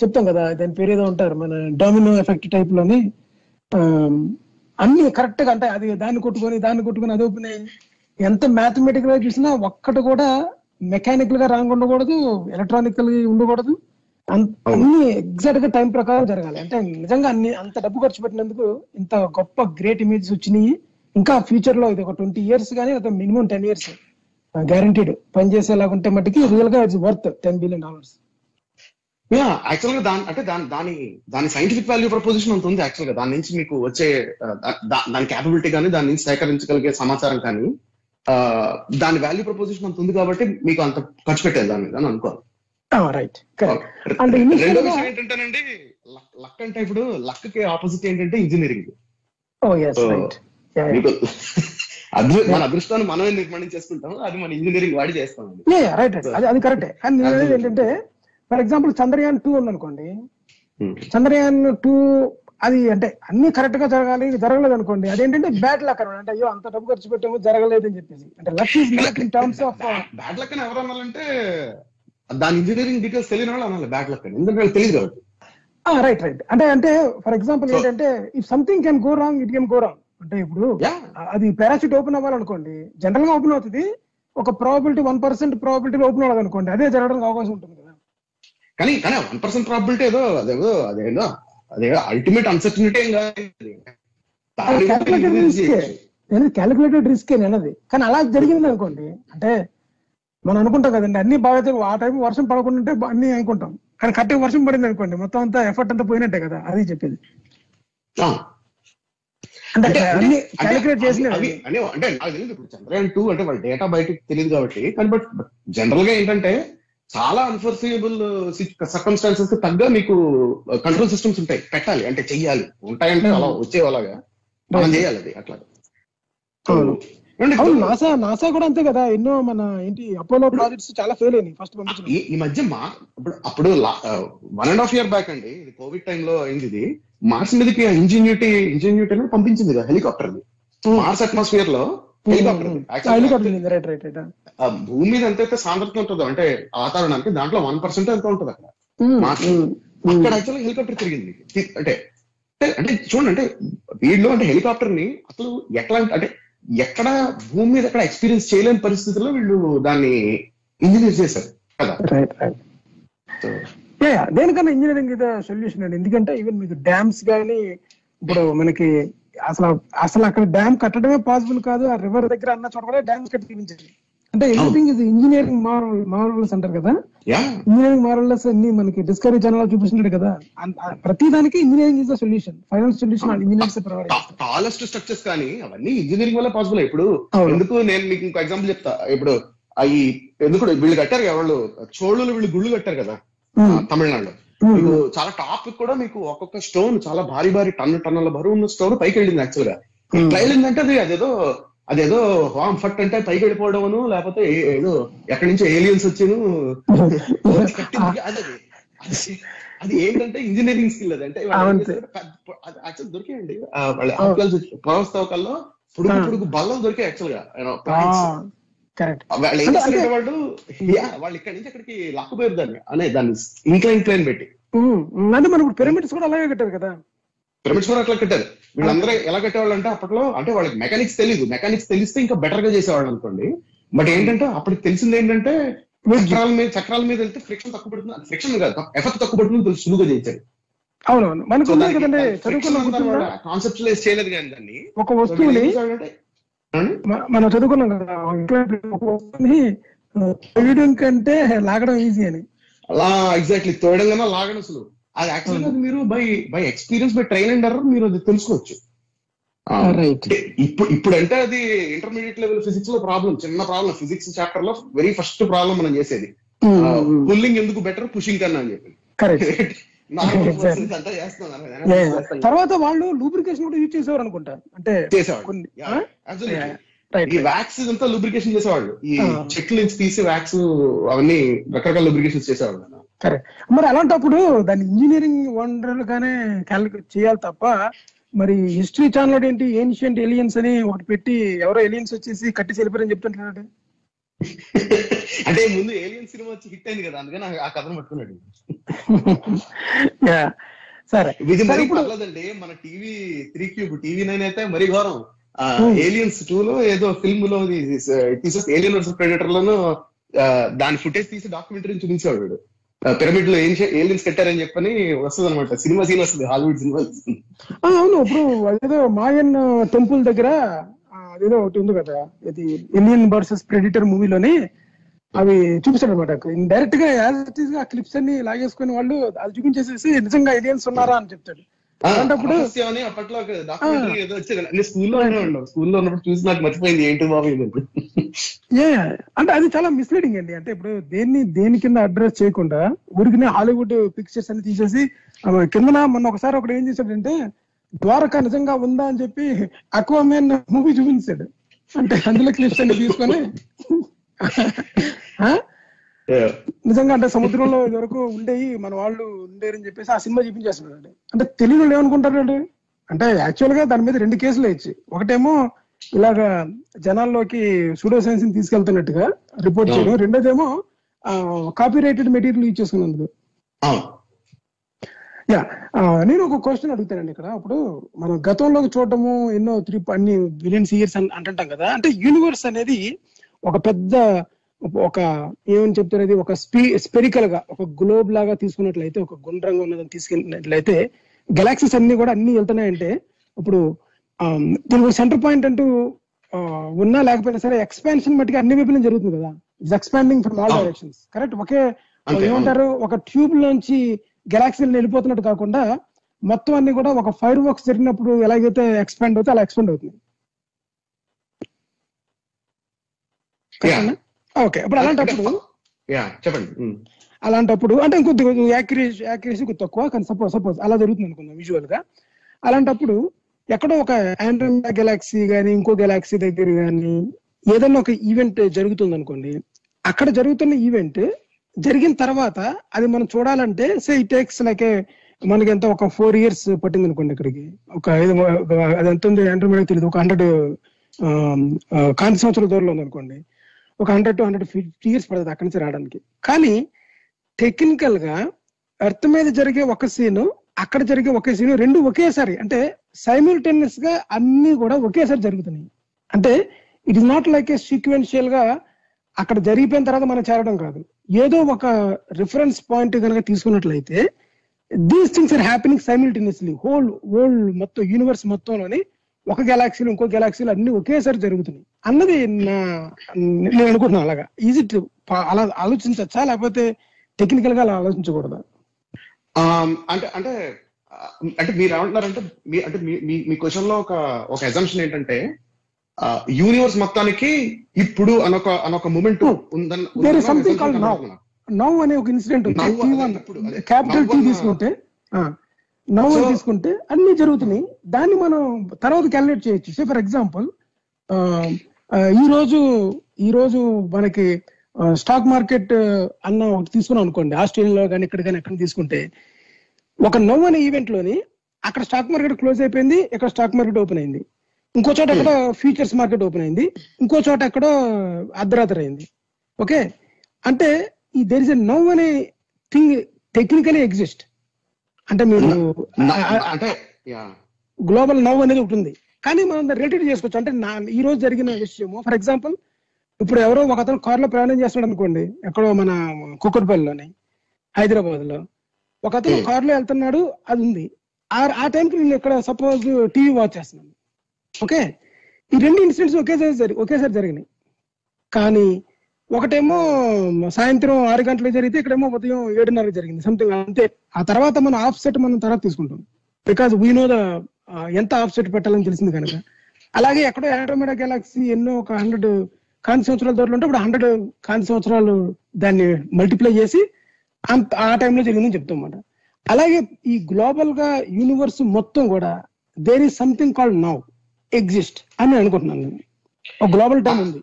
చెప్తాం కదా దాని పేరు ఏదో ఉంటారు మన డామినో ఎఫెక్ట్ టైప్లోని అన్ని కరెక్ట్గా అంటే అది దాన్ని కొట్టుకొని దాన్ని కొట్టుకొని అది ఓపెన్ అయ్యి ఎంత మ్యాథమెటికల్గా చూసినా ఒక్కటి కూడా మెకానికల్గా రాంగ్ ఉండకూడదు ఎలక్ట్రానికల్ ఉండకూడదు. అన్- అన్ని ఎగ్జాక్ట్గా టైం ప్రకారం జరగాలి. అంటే నిజంగా అన్ని అంత డబ్బు ఖర్చు పెట్టినందుకు ఇంత గొప్ప గ్రేట్ ఇమేజెస్ వచ్చినాయి. ఇంకా ఫ్యూచర్లో ఇది ఒక ట్వంటీ ఇయర్స్ కానీ ఒక మినిమం టెన్ ఇయర్స్ గ్యారంటీడ్ పనిచేసేలాగా ఉంటే మట్టుకి రియల్గా it's worth ten billion dollars yeah యాక్చువల్గా దాని అంటే దాని దాని దాని సైంటిఫిక్ వాల్యూ ప్రపోజిషన్ అంత ఉంది యాక్చువల్గా. దాని నుంచి మీకు వచ్చే దాని క్యాపబిలిటీ కానీ దాని నుంచి సేకరించగలిగే సమాచారం కానీ దాని వాల్యూ ప్రపోజిషన్ అంత ఉంది కాబట్టి మీకు అంత ఖర్చు పెట్టేది దాని మీద అని అనుకోవాలి. రైట్ initial రెండో విషయం ఏంటంటేనండి లక్ అంటే ఇప్పుడు లక్కి ఆపోజిట్ ఏంటంటే ఇంజనీరింగ్ రైట్ మీకు మన అదృష్టాన్ని మనమే నిర్మాణం చేసుకుంటాం అది మన ఇంజనీరింగ్ వాడి చేస్తాం రైట్ అది అది కరెక్టే అనేది ఏంటంటే ఫర్ ఎగ్జాంపుల్ చంద్రయాన్ టూ ఉందనుకోండి. చంద్రయాన్ టూ అది అంటే అన్ని కరెక్ట్గా జరగాలి జరగలేదు అనుకోండి. అదేంటంటే బ్యాడ్ లక్ అనమాట. అంటే అయ్యో అంత డబ్బు ఖర్చు పెట్టాము జరగలేదు అని చెప్పేసి. అంటే luck is not in terms of bad luck అని ఎవరు అనాలంటే దాని ఇంజనీరింగ్ డీటెయిల్స్ తెలియని వాళ్ళు అనాలి బ్యాడ్ లక్ అని. ఎందుకంటే తెలియదు కాబట్టి. రైట్ రైట్ అంటే అంటే ఫర్ ఎగ్జాంపుల్ ఏంటంటే if something can go wrong it can go wrong అంటే ఇప్పుడు. అది పారాషూట్ ఓపెన్ అవ్వాలనుకోండి జనరల్గా ఓపెన్ అవుతుంది ఒక probability one percent probability open అవ్వదు అనుకోండి అదే జరగడానికి అవకాశం ఉంటుంది కదా. కానీ కానీ వన్ పర్సెంట్ ప్రాబిలిటీ ఏదో అదేదో అదేదో అదే అల్టిమేట్ అన్సర్టనిటీ ఏం కాదు. క్యాలిక్యులేటెడ్ రిస్క్ చేయొచ్చు. నేను క్యాలిక్యులేటెడ్ రిస్క్ అన్నది కానీ అలా జరిగింది అనుకోండి అంటే మనం అనుకుంటాం కదండి అన్ని బాగా ఆ టైం వర్షం పడకుండా ఉంటే అన్ని అనుకుంటాం. కానీ కరెక్ట్ వర్షం పడింది అనుకోండి మొత్తం అంతా ఎఫర్ట్ అంతా పోయినట్టే కదా అది చెప్పేది. అంటే అంటే నాకు తెలియదు ఇప్పుడు చంద్రయాన్ టూ అంటే వాళ్ళ డేటా బయటకు తెలియదు కాబట్టి కానీ బట్ జనరల్గా ఏంటంటే చాలా అన్ఫోర్సియబుల్ సర్కమ్స్టాన్సెస్కి తగ్గ మీకు కంట్రోల్ సిస్టమ్స్ ఉంటాయి. పెట్టాలి. అంటే చెయ్యాలి. ఉంటాయంటే అలా వచ్చేలాగా మనం చేయాలి అది అట్లా నాసా నాసా కూడా అంతే కదా. ఎన్నో మన ఏంటి అపోలో ప్రాజెక్ట్స్ చాలా ఫెయిల్ అయినాయి. ఫస్ట్ పంపించిన ఈ మధ్య మా ఇప్పుడు అప్పుడు one and half year back అండి. ఇది కోవిడ్ టైంలో అయింది ఇది. మార్స్ మీదకి ఇంజనీటీ ఇంజనీటీ అనేది పంపించింది కదా హెలికాప్టర్ మార్స్ అట్మాస్ఫియర్లో భూమి మీద. ఎంతైతే సాంద్రత ఉంటుందో అంటే వాతావరణానికి దాంట్లో వన్ పర్సెంట్ ఎంత ఉంటుంది అక్కడ. మార్స్ అక్కడ యాక్చువల్గా హెలికాప్టర్ తిరిగింది. అంటే అంటే- చూడండి అంటే వీళ్ళు అంటే హెలికాప్టర్ని అసలు ఎట్లా అంటే ఎక్కడ భూమి మీద ఎక్కడ ఎక్స్పీరియన్స్ చేయలేని పరిస్థితుల్లో వీళ్ళు దాన్ని ఇంజనీర్ చేశారు కదా? దేనికన్నా ఇంజనీరింగ్ సొల్యూషన్ అండి. ఎందుకంటే ఈవెన్ మీకు డ్యామ్స్ కానీ ఇప్పుడు మనకి అసలు అసలు అక్కడ డ్యామ్ కట్టడమే పాసిబుల్ కాదు. ఆ రివర్ దగ్గర అన్న చోట కూడా డ్యామ్స్ కట్టి తీపించాలి అంటే ఎవ్రీథింగ్ ఇది ఇంజనీరింగ్ మారల్ మారల్స్ అంటారు కదా. ఇంజనీరింగ్ మారల్స్ అన్ని మనకి డిస్కవరీ ఛానల్ చూపిస్తున్నాడు కదా. ప్రతి దానికి engineering is the solution final solution engineers provide tallest structures కానీ అవన్నీ ఇంజనీరింగ్ వల్ల పాసిబుల్ ఇప్పుడు. ఎందుకు నేను మీకు ఇంకో ఎగ్జాంపుల్ చెప్తా. ఇప్పుడు అవి ఎందుకు వీళ్ళు కట్టారు కదా వాళ్ళు? చోళులు వీళ్ళు గుళ్ళు కట్టారు కదా తమిళనాడులో. మీకు చాలా టాప్ కూడా మీకు ఒక్కొక్క స్టోన్ చాలా భారీ భారీ టన్ను టన్నుల బరువు ఉన్న స్టోన్ పైకి వెళ్ళింది యాక్చువల్గా. ఎట్లా వెళ్ళిందంటే అది అదేదో అదేదో వామ్ ఫట్ అంటే పైకి వెళ్ళిపోవడమును లేకపోతే ఏదో ఎక్కడి నుంచి ఏలియన్స్ వచ్చాను. అది అది. ఏంటంటే ఇంజనీరింగ్ స్కిల్ అది. అంటే యాక్చువల్ దొరికాయండి. వాళ్ళ ఆర్కియాలజీ పురావస్తవకాల్లో పొడుగు ఆ. పొడుగు బల్లలు దొరికాయి యాక్చువల్గా. కరెక్ట్. వాళ్ళు ఏం అంటే- చేస్తారంటే వాళ్ళు ఇక్కడి నుంచి అక్కడికి లాక్కుపోయారు దాన్ని. అనే దాన్ని ఇంక్లైన్ ప్లేన్ పెట్టి. అంటే మనకు పిరమిడ్స్ కూడా అలాగే కట్టారు కదా. పిరమిడ్స్ కూడా అట్లా కట్టారు. వీళ్ళందరూ ఎలా కట్టేవాళ్ళు అంటే అప్పట్లో అంటే వాళ్ళకి మెకానిక్స్ తెలియదు మెకానిక్స్ తెలిస్తే ఇంకా బెటర్గా చేసేవాళ్ళు అనుకోండి. బట్ ఏంటంటే అప్పటికి తెలిసింది ఏంటంటే చక్రాల మీద చక్రాల మీద వెళ్తే ఫ్రిక్షన్ తక్కువ పడుతుంది. ఫ్రిక్షన్ కాదు. ఎఫెక్ట్ తక్కువ పడుతుంది సులువుగా చేయించారు. అవునువును. మనకు? కాన్సెప్చువలైజ్ చేయలేదు కానీ దాన్ని. ఒక వస్తువుని మనం చదువుకున్నాం కదా వేయడం కంటే లాగడం ఈజీ అని. అలా ఎగ్జాక్ట్లీ తోయడం కన్నా లాగడం అసలు. అది యాక్చువల్గా మీరు by by experience by trial and error మీరు అది తెలుసుకోవచ్చు. ఇప్పుడు అంటే అది ఇంటర్మీడియట్ లెవెల్ ఫిజిక్స్లో ప్రాబ్లం చిన్న ప్రాబ్లం ఫిజిక్స్ చాప్టర్లో వెరీ ఫస్ట్ ప్రాబ్లం మనం చేసేది. పుల్లింగ్ ఎందుకు బెటర్ పుషింగ్ కన్నా అని చెప్పి. అంతా. తర్వాత వాళ్ళు లూబ్రికేషన్ కూడా యూజ్ చేసేవారు అనుకుంటా. అంటే ఈ వ్యాక్స్ ఇదంతా లూబ్రికేషన్ చేసేవాళ్ళు. ఈ. చెట్ల నుంచి తీసి వ్యాక్స్ అవన్నీ రకరకాల లూబ్రికేషన్ చేసేవాళ్ళు కరెక్ట్ మరి అలాంటప్పుడు దాన్ని ఇంజనీరింగ్ వండర్ గానే క్యాలిక్యులేట్ చేయాలి తప్ప మరి హిస్టరీ ఛానల్ ఏంటి ఏన్షియంట్ ఎలియన్స్ అని ఒకటి పెట్టి ఎవరో ఎలియన్స్ వచ్చేసి కట్టి వెళ్ళిపోయారని చెప్తుంటున్నాడు అంటే ముందు ఏలియన్ సినిమా వచ్చి హిట్ అయింది కదా అందుకని ఆ- కథను పట్టుకున్నాడు. సరే. ఇది మరీ పర్లేదండి మన TV three cube TV nine అయితే మరీ ఘోరం. ఏలియన్స్ టూ లో ఏదో ఫిల్మ్లో తీసేస్తే ఏలియన్ వర్సెస్ ప్రెడేటర్ లోను దాని ఫుటేజ్ తీసి డాక్యుమెంటరీ చూపించాడు వీడు. పిరమిడ్లో ఏం ఏలియన్స్ కట్టారని చెప్పని వస్తుంది అనమాట సినిమా సీన్ వస్తుంది హాలీవుడ్ సినిమా. అవును ఇప్పుడు అదేదో మాయన్ టెంపుల్ దగ్గర అదేదో ఒకటి ఉంది కదా ఇది ఇండియన్ వర్సెస్ ప్రెడిటర్ మూవీలోని అవి చూపిస్తాడు అనమాట డైరెక్ట్గా యాజ్ ఇట్ ఈస్గా క్లిప్స్ అన్ని లాగేసుకుని వాళ్ళు అది చూపించేసేసి నిజంగా ఏలియన్స్ ఉన్నారా అని చెప్తాడు. అలాంటప్పుడు అప్పట్లో స్కూల్లో స్కూల్లో ఉన్నప్పుడు చూసి నాకు మర్చిపోయింది ఏంటి బాబు ఏ అంటే అది చాలా మిస్లీడింగ్ అండి. అంటే ఇప్పుడు దేన్ని దేని కింద అడ్రస్ చేయకుండా ఊరికి హాలీవుడ్ పిక్చర్స్ అన్ని తీసేసి ఆ, కిందన మొన్న ఒకసారి ఒకడు ఏం చేశాడంటే ద్వారకా నిజంగా ఉందా అని చెప్పి అక్వామెన్ మూవీ చూపించాడు. అంటే అందులో క్లిప్స్ అన్ని తీసుకొని. నిజంగా అంటే సముద్రంలో ఇదివరకు ఉండేవి మన వాళ్ళు ఉండేరని చెప్పేసి ఆ సినిమా చూపించేస్తున్నాడు అంటే తెలియని వాళ్ళు ఏమనుకుంటారండి అంటే యాక్చువల్గా దాని మీద రెండు కేసులు ఇచ్చి ఒకటేమో ఇలాగా జనాల్లోకి సూడో సైన్స్ని తీసుకెళ్తున్నట్టుగా రిపోర్ట్ చేయడం. రెండోదేమో కాపీ రైటెడ్ మెటీరియల్ యూజ్ చేసుకున్నందుకు. యా నేను ఒక క్వశ్చన్ అడుగుతానండి ఇక్కడ. ఇప్పుడు మనం గతంలోకి చూడటము ఎన్నో త్రీ అన్ని బిలియన్స్ ఇయర్స్ అని అంటుంటాం కదా. అంటే యూనివర్స్ అనేది ఒక పెద్ద ఒక ఏమని చెప్తారు అది ఒక స్పీ స్పెరికల్గా ఒక గ్లోబ్ లాగా తీసుకున్నట్లయితే ఒక గుండ్రంగా ఉన్నదని తీసుకున్నట్లయితే గెలాక్సీస్ అన్ని కూడా అన్ని వెళ్తున్నాయంటే ఇప్పుడు దీనికి సెంటర్ పాయింట్ అంటూ ఉన్నా లేకపోయినా సరే ఎక్స్పాన్షన్ మట్టుగా అన్ని వైపులా జరుగుతుంది కదా. It's expanding from all. Directions correct ఒకే ఏమంటారు? ఒక ట్యూబ్ లోంచి గెలాక్సీలు వెళ్ళిపోతున్నట్టు కాకుండా మొత్తం అన్ని కూడా ఒక ఫైర్ వర్క్స్ జరిగినప్పుడు ఎలాగైతే ఎక్స్పాండ్ అవుతే అలా ఎక్స్పాండ్ అవుతుంది Yeah. ఓకే ఇప్పుడు అలాంటప్పుడు చెప్పండి ఉమ్. అలాంటప్పుడు అంటే ఇంకొద్ది యాక్యురేసీ యాక్యురేసీ కొద్ది తక్కువ కానీ సపోజ్ సపోజ్ అలా జరుగుతుంది అనుకుందాం విజువల్గా అలాంటప్పుడు ఎక్కడో ఒక ఆండ్రోమేడా గెలాక్సీ గానీ ఇంకో గెలాక్సీ దగ్గర గానీ ఏదైనా ఒక ఈవెంట్ జరుగుతుంది అనుకోండి అక్కడ జరుగుతున్న ఈవెంట్ జరిగిన తర్వాత అది మనం చూడాలంటే సే ఇట్ టేక్స్ లైక్ మనకి ఎంత ఒక ఫోర్ ఇయర్స్ పట్టింది అనుకోండి ఇక్కడికి. ఒక ఐదు అది ఎంత ఉంది ఆండ్రోమేడా తెలియదు ఒక హండ్రెడ్ కాంతి సంవత్సరాల దూరంలో ఉంది అనుకోండి. ఒక hundred to hundred fifty years పడుతుంది అక్కడి నుంచి రావడానికి. కానీ టెక్నికల్గా ఎర్త్ మీద జరిగే ఒక సీను అక్కడ జరిగే ఒకే సీను రెండు ఒకేసారి. అంటే సైమిల్టేనియస్గా అన్ని కూడా ఒకేసారి జరుగుతున్నాయి. అంటే it is not like a సీక్వెన్షియల్గా అక్కడ జరిగిపోయిన తర్వాత మనం చేరడం కాదు. ఏదో ఒక రిఫరెన్స్ పాయింట్ కనుక తీసుకున్నట్లయితే these things are happening simultaneously whole whole మొత్తం యూనివర్స్ మొత్తంలోని ఒక గెలాక్సీలు ఇంకో గెలాక్సీలు అన్ని ఒకేసారి జరుగుతున్నాయి. అన్నది నా నేను అనుకుంటున్నాను అలాగా. ఈజీ అలా ఆలోచించచ్చా? లేకపోతే టెక్నికల్గా అలా ఆలోచించకూడదా? Um, అంటే అంటే అంటే మీరు ఏమంటున్నారంటే మీ అంటే మీ మీ- క్వశ్చన్లో ఒక ఒక ఎజంప్షన్ ఏంటంటే యూనివర్స్ మొత్తానికి ఇప్పుడు అనొక అనొక moment is something called now. Now అనే ఒక ఇన్సిడెంట్. క్యాపిటల్ టీ తీసుకుంటే So- తీసుకుంటే అన్ని జరుగుతున్నాయి. దాన్ని మనం తర్వాత క్యాలిక్యులేట్ చేయొచ్చు. సే ఫర్ ఎగ్జాంపుల్ ఈ రోజు ఈ రోజు మనకి స్టాక్ మార్కెట్ అన్న ఒకటి తీసుకున్నాం అనుకోండి. ఆస్ట్రేలియాలో కానీ ఇక్కడ కానీ ఎక్కడ తీసుకుంటే ఒక నవ్ అనే ఈవెంట్లోని అక్కడ స్టాక్ మార్కెట్ క్లోజ్ అయిపోయింది ఇక్కడ స్టాక్ మార్కెట్ ఓపెన్ అయింది. ఇంకో చోట ఎక్కడో ఫ్యూచర్స్ మార్కెట్ ఓపెన్ అయింది. ఇంకో చోట ఎక్కడో అర్ధరాత్రి అయింది. ఓకే అంటే ఈ దెర్ ఇస్ ఎ అనే థింగ్ టెక్నికలీ ఎగ్జిస్ట్ అంటే మీరు అంటే గ్లోబల్ నవ్ అనేది ఒకటి ఉంది కానీ మనం రిలేటెడ్ చేసుకోవచ్చు. అంటే నా ఈ రోజు జరిగిన విషయము ఫర్ ఎగ్జాంపుల్ ఇప్పుడు ఎవరో ఒక అతను కారులో ప్రయాణం చేస్తున్నాడు అనుకోండి. ఎక్కడో మన కుక్కటిపల్లిలోని హైదరాబాద్లో ఒక అతను Hmm. కారులో వెళ్తున్నాడు అది ఉంది. ఆ ఆ టైంకి నేను ఇక్కడ సపోజ్ టీవీ వాచ్ చేస్తున్నాను. ఓకే? ఈ రెండు ఇన్సిడెంట్స్ ఒకేసారి జరి ఒకేసారి జరిగినాయి. కానీ ఒకటేమో సాయంత్రం ఆరు గంటలకు జరిగితే ఇక్కడేమో ఉదయం ఏడున్నర జరిగింది సంథింగ్ అంతే. ఆ తర్వాత మనం ఆఫ్ సెట్ మనం తర్వాత తీసుకుంటాం. బికాజ్ వీ నో ద ఎంత ఆఫ్ సెట్ పెట్టాలని తెలిసింది కనుక. అలాగే ఎక్కడో ఆండ్రోమేడా గెలాక్సీ ఎన్నో ఒక హండ్రెడ్ కాంతి సంవత్సరాల దూరంలో ఉంటే ఇప్పుడు హండ్రెడ్ కాంతి సంవత్సరాలు దాన్ని మల్టిప్లై చేసి అంత ఆ టైంలో జరిగిందని చెప్తాం అన్నమాట. అలాగే ఈ గ్లోబల్గా యూనివర్స్ మొత్తం కూడా there is something called now exist అని నేను అనుకుంటున్నాను నేను. ఒక గ్లోబల్ టైం ఉంది.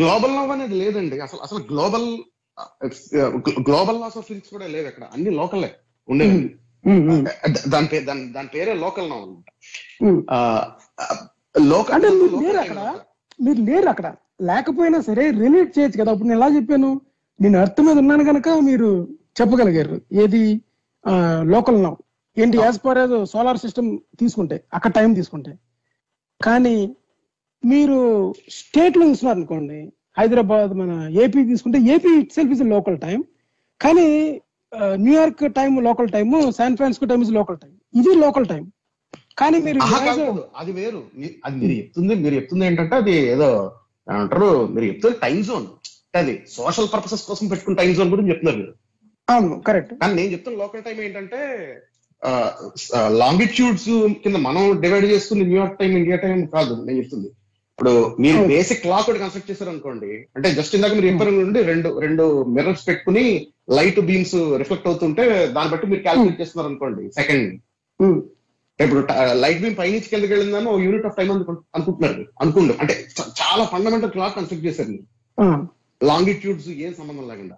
గ్లోబల్ లవ్ అనేది లేదండి. అసలు అసలు global global laws of physics కూడా లేవు ఇక్కడ అన్ని లోకలే ఉండేవి. దాని పేరు దాని దాని పేరే లోకల్ నవ్ అనమాట. లోకల్ అంటే మీరు లేరు అక్కడ. మీరు లేరు అక్కడ. లేకపోయినా సరే రిలేట్ చేయొచ్చు కదా. అప్పుడు నేను ఎలా చెప్పాను? నేను అర్థం మీద ఉన్నాను కనుక మీరు చెప్పగలిగారు. ఏది? లోకల్ నౌ ఏంటి? As per as solar system తీసుకుంటే అక్కడ టైం తీసుకుంటే. కానీ మీరు స్టేట్లో చూస్తున్నారు అనుకోండి హైదరాబాద్ మన ఏపీ తీసుకుంటే AP itself is local time కానీ New York time local time San Francisco time is local time ఇది లోకల్ టైం కానీ మీరు అది వేరు. అది మీరు చెప్తుంది మీరు చెప్తుంది ఏంటంటే అది ఏదో అంటారు మీరు చెప్తుంది టైం జోన్ అది సోషల్ పర్పసెస్ కోసం పెట్టుకున్న టైం జోన్ గురించి చెప్తున్నారు మీరు. అవును కరెక్ట్ కానీ నేను చెప్తున్న లోకల్ టైం ఏంటంటే లాంగిట్యూడ్స్ కింద మనం డివైడ్ చేసుకుని న్యూయార్క్ టైం ఇండియా టైం కాదు నేను చెప్తుంది. ఇప్పుడు మీరు. బేసిక్ క్లాక్ ఒకటి కన్స్ట్రక్ట్ చేశారు అనుకోండి అంటే జస్ట్ ఇందాక మీరు చెప్పారు నుండి రెండు రెండు మిర్రర్స్ పెట్టుకుని లైట్ బీమ్స్ రిఫ్లెక్ట్ అవుతుంటే దాన్ని బట్టి మీరు క్యాల్కులేట్ చేస్తున్నారు అనుకోండి సెకండ్ ఇప్పుడు లైట్ బీమ్ పైనుంచి కిందకి వెళ్ళిందని ఒక యూనిట్ ఆఫ్ టైం అనుకుంటున్నారు. అనుకుండు. అంటే చాలా ఫండమెంటల్ క్లాక్ కన్స్ట్రక్ట్ చేశారు మీరు. లాంగిట్యూడ్స్ ఏం సంబంధం లేకుండా.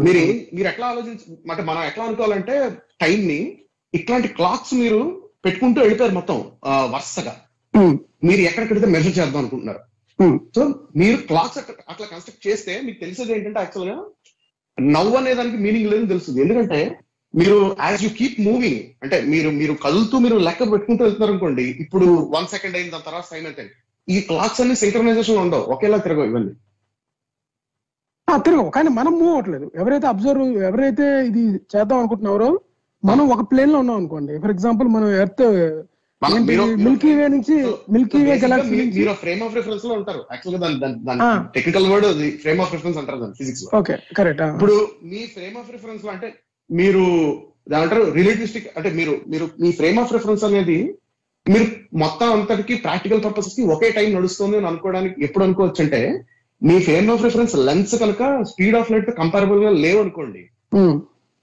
మీరు మీరు ఎట్లా ఆలోచించ అంటే మనం ఎట్లా అనుకోవాలంటే టైం ని ఇట్లాంటి క్లాక్స్ మీరు పెట్టుకుంటూ వెళ్ళిపోయారు మొత్తం వరుసగా. మీరు ఎక్కడెక్కడైతే మెజర్ చేద్దాం అనుకుంటున్నారు. సో మీరు క్లాక్స్ అట్లా కన్స్ట్రక్ట్ చేస్తే మీకు తెలిసేది ఏంటంటే యాక్చువల్గా నవ్వు అనే దానికి మీనింగ్ లేదని తెలుస్తుంది. ఎందుకంటే మీరు యాజ్ యూ కీప్ మూవింగ్ అంటే మీరు మీరు కదులుతూ మీరు లెక్క పెట్టుకుంటూ వెళ్తున్నారు అనుకోండి ఇప్పుడు వన్ సెకండ్ అయిన దాని తర్వాత టైం అయితే ఈ క్లాక్స్ అన్ని సింక్రనైజేషన్ ఉండవు. ఒకేలా తిరగవు ఇవన్నీ. ఆ, తిరగవు. కానీ మనం మూవ్ అవ్వట్లేదు. ఎవరైతే అబ్జర్వ్ ఎవరైతే ఇది చేద్దాం అనుకుంటున్నారో మనం ఒక ప్లేన్లో ఉన్నాం అనుకోండి. ఫర్ ఎగ్జాంపుల్ మనం ఎర్త్ మిల్కీ వే నుంచి మిల్కీ వే గెలాక్సీ మీరు ఫ్రేమ్ ఆఫ్ రిఫరెన్స్లో ఉంటారు. యాక్చువల్గా దాని. Technical word frame of reference అంటారు దాని ఫిజిక్స్ ఓకే కరెక్ట్ ఇప్పుడు మీ ఫ్రేమ్ ఆఫ్ రిఫరెన్స్లో అంటే మీరు దాని అంటారు రిలేటివిస్టిక్ అంటే మీరు మీరు మీ ఫ్రేమ్ ఆఫ్ రిఫరెన్స్ అనేది మీరు మొత్తం అంతటికి ప్రాక్టికల్ పర్పసెస్కి ఒకే టైం నడుస్తుంది అని అనుకోవడానికి ఎప్పుడు అనుకోవచ్చు అంటే మీ ఫ్రేమ్ ఆఫ్ రిఫరెన్స్ లెన్స్ కనుక స్పీడ్ ఆఫ్ లైట్ కంపారబుల్గా లేవు అనుకోండి.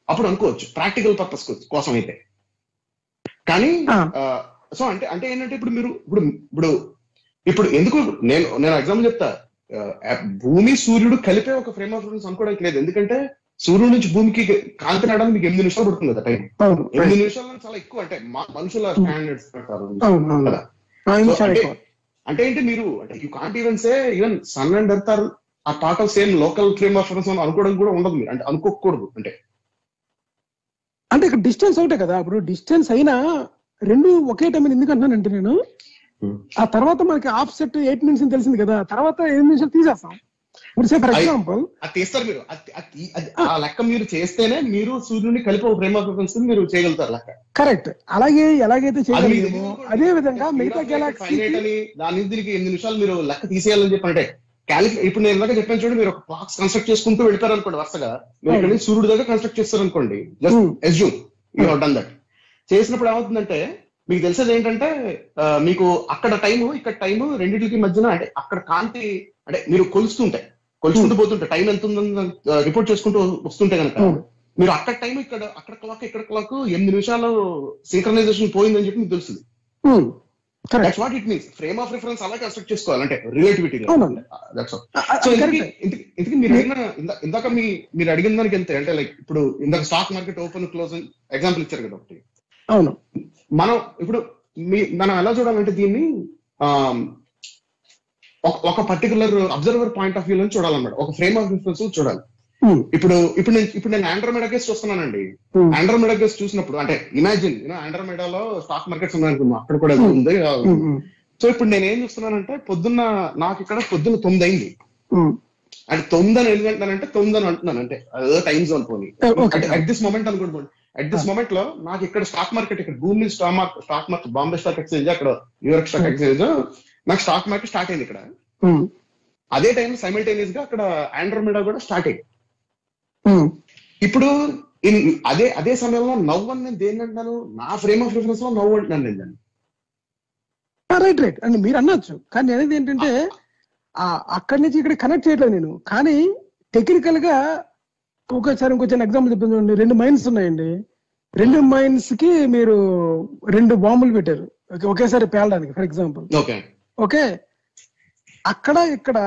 అప్పుడు అనుకోవచ్చు. ప్రాక్టికల్ పర్పస్ కోసం అయితే కానీ సో అంటే అంటే ఏంటంటే ఇప్పుడు మీరు ఇప్పుడు ఇప్పుడు ఇప్పుడు ఎందుకు నేను నేను ఎగ్జాంపుల్ చెప్తా. భూమి సూర్యుడు కలిపే ఒక ఫ్రేమ్ ఆఫ్ రిఫరెన్స్ అనుకోవడానికి లేదు. ఎందుకంటే సూర్యుడు నుంచి భూమికి కాంతి రావడానికి మీకు ఎనిమిది నిమిషాలు పడుతుంది కదా టైం ఎనిమిది నిమిషాలు చాలా ఎక్కువ అంటే మనుషుల స్టాండర్డ్స్ ప్రకారం. అంటే అంటే ఏంటి మీరు అంటే you can't even say even sun and earth are a part of same local frame of reference అనుకోవడం కూడా ఉండదు మీరు. అంటే అనుకోకూడదు. అంటే అంటే ఇక్కడ డిస్టెన్స్ ఒకటే కదా. ఇప్పుడు డిస్టెన్స్ అయినా రెండు ఒకే టైం ఎందుకు అంటున్నానంటే నేను Hmm. ఆ తర్వాత మనకి ఆఫ్ సెట్ ఎయిట్ మినిట్స్ తెలిసింది కదా. తర్వాత ఎనిమిది నిమిషాలు తీసేస్తాం. ఇప్పుడు సే ఫర్ ఎగ్జాంపుల్ అది తీస్తారు మీరు. ఆ లెక్క మీరు చేస్తేనే మీరు సూర్యుడిని కలిపి ఒక రిఫరెన్స్ మీరు చేయగలుగుతారు లెక్క. కరెక్ట్. అలాగే ఎలాగైతే చేయగలిగామో. అదే విధంగా మిగతా గెలాక్సీ దాని దీనికి ఎనిమిది నిమిషాలు మీరు లెక్క తీసేయాలని చెప్పంటే క్యాలిక్యులేట్ ఇప్పుడు నేను ఇందాక చెప్పాను చూడండి మీరు ఒక బాక్స్ కన్స్ట్రక్ట్ చేసుకుంటూ వెళ్ళిపోయారు అనుకోండి వరుసగా. మీరు ఇక్కడ నుంచి సూర్యుడి దగ్గర కన్స్ట్రక్ట్ చేస్తారు అనుకోండి just. Assume you done that చేసినప్పుడు ఏమవుతుందంటే మీకు తెలిసేది ఏంటంటే మీకు అక్కడ టైము ఇక్కడ టైము రెండింటికి మధ్యన అంటే అక్కడ కాంతి అంటే మీరు కొలుస్తుంటే కొలుచుకుంటూ పోతుంటే టైం ఎంత ఉందని రిపోర్ట్ చేసుకుంటూ వస్తుంటే కనుక. మీరు అక్కడ టైం ఇక్కడ అక్కడ క్లాక్ ఇక్కడ క్లాక్ ఎనిమిది నిమిషాలు సింక్రనైజేషన్ పోయిందని చెప్పి మీకు తెలుస్తుంది. That's what it means frame of reference అలా కన్స్ట్రక్ట్ చేసుకోవాలంటే రిలేటివిటీ ఇంతకీ మీరు ఇందాక మీ మీరు అడిగిన దానికి వెళ్తే అంటే లైక్ ఇప్పుడు ఇందాక stock market open close example ఇచ్చారు కదా ఒకటి. అవును. మనం ఇప్పుడు మీ మనం ఎలా చూడాలంటే దీన్ని ఆమ్, ఒక- ఒక particular observer point of view నుంచి చూడాలన్నమాట. ఒక ఫ్రేమ్ ఆఫ్ రిఫరెన్స్ చూడాలి. ఇప్పుడు ఇప్పుడు నేను ఇప్పుడు నేను ఆండ్రోమెడా కేసు చూస్తున్నానండి. Hmm. ఆండ్రోమెడా కేసు చూసినప్పుడు అంటే ఇమాజిన్ ఆండ్రోమెడాలో స్టాక్ మార్కెట్స్ ఉన్నాయనుకున్నాం అక్కడ కూడా ఉంది. Hmm, hmm, సో ఇప్పుడు నేను ఏం చూస్తున్నానంటే పొద్దున్న నాకు ఇక్కడ పొద్దున్న తొమ్మిది అయింది hmm. అంటే తొమ్మిది అని ఎందుకు అంటున్నానంటే తొమ్మిది అని అంటున్నాను అంటే అదే టైం జోన్ పోని. అట్ దిస్ మూమెంట్ అనుకోండి అట్ దిస్ మూమెంట్లో నాకు ఇక్కడ స్టాక్ మార్కెట్ ఇక్కడ భూమి stock market stock market Bombay stock exchange అక్కడ న్యూయార్క్ స్టాక్ ఎక్స్చేంజ్ నాకు స్టాక్ మార్కెట్ స్టార్ట్ అయింది ఇక్కడ. Hmm, అదే టైం సైమిల్టేనియస్గా అక్కడ ఆండ్రోమెడా కూడా స్టార్ట్ అయింది. hmm. ఇప్పుడు అదే అదే సమయంలో నవ్వు అని నేను దేన్ని అంటున్నాను నా ఫ్రేమ్ ఆఫ్ రిఫరెన్స్లో నవ్వు అంటున్నాను నేను దాన్ని. రైట్ రైట్ అండ్ మీరు అనొచ్చు. కానీ అనేది ఏంటంటే అక్కడి నుంచి ఇక్కడ కనెక్ట్ చేయట్లేదు నేను. కానీ టెక్నికల్గా ఒకసారి ఇంకో చిన్న ఎగ్జాంపుల్ చూడండి. రెండు మైన్స్ ఉన్నాయండి. రెండు మైన్స్కి మీరు రెండు బాంబులు పెట్టారు. ఒకేసారి పేలడానికి ఫర్ ఎగ్జాంపుల్ ఓకే. ఓకే? అక్కడ ఇక్కడ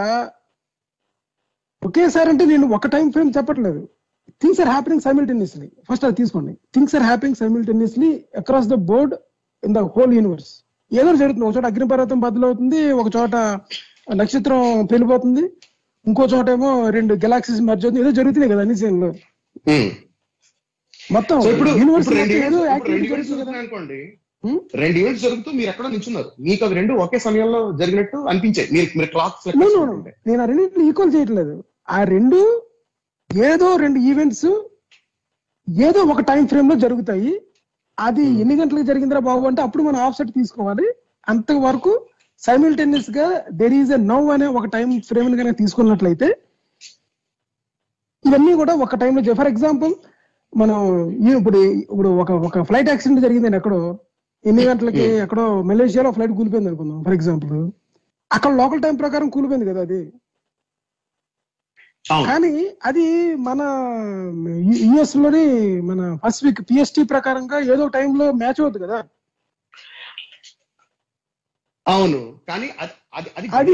ఒకేసారి అంటే నేను ఒక టైం ఫ్రేమ్ చెప్పట్లేదు. Things are happening simultaneously first అది తీసుకోండి. Things are happening simultaneously across the board in the whole universe ఏదో జరుగుతుంది. ఒక చోట అగ్నిపర్వతం బదులవుతుంది ఒక చోట నక్షత్రం పెళ్ళిపోతుంది ఇంకో చోట ఏమో రెండు గెలాక్సీస్ మధ్య అవుతుంది. ఏదో జరుగుతున్నాయి కదా అన్ని సీన్లు. మొత్తం యూనివర్స్ ఏదో అనుకోండి? రెండు ఈవెంట్స్ జరుగుతూ మీరు ఎక్కడో నిల్చున్నారు. మీకు అవి రెండు ఒకే సమయంలో జరిగినట్టు అనిపించాయి. మీరు మీరు క్లాక్. నేను ఈక్వల్ చేయట్లేదు. ఆ రెండు ఏదో రెండు ఈవెంట్స్ ఏదో ఒక టైం ఫ్రేమ్లో జరుగుతాయి అది Hmm. ఎన్ని గంటలకు జరిగిందిరా బాబు అంటే అప్పుడు మనం ఆఫ్ సెట్ తీసుకోవాలి అంతవరకు సైమిల్టేనియస్గా దెర్ ఈజ్ ఎ నవ్ అనే ఒక టైం ఫ్రేమ్ కనుక తీసుకున్నట్లయితే ఇవన్నీ కూడా ఒక టైంలో ఫర్ ఎగ్జాంపుల్ మనం ఇప్పుడు ఇప్పుడు ఒక ఒక ఫ్లైట్ యాక్సిడెంట్ జరిగిందండి ఎక్కడో ఎన్ని గంటలకి Hmm. ఎక్కడో మలేషియాలో ఫ్లైట్ కూలిపోయింది అనుకుందాం ఫర్ ఎగ్జాంపుల్ అక్కడ లోకల్ టైం ప్రకారం కూలిపోయింది కదా అది కానీ అది మన యుఎస్లోని మన ఫస్ట్ వీక్ పిఎస్టి ప్రకారంగా ఏదో టైంలో మ్యాచ్ అవుతుంది కదా. అవును. కానీ అది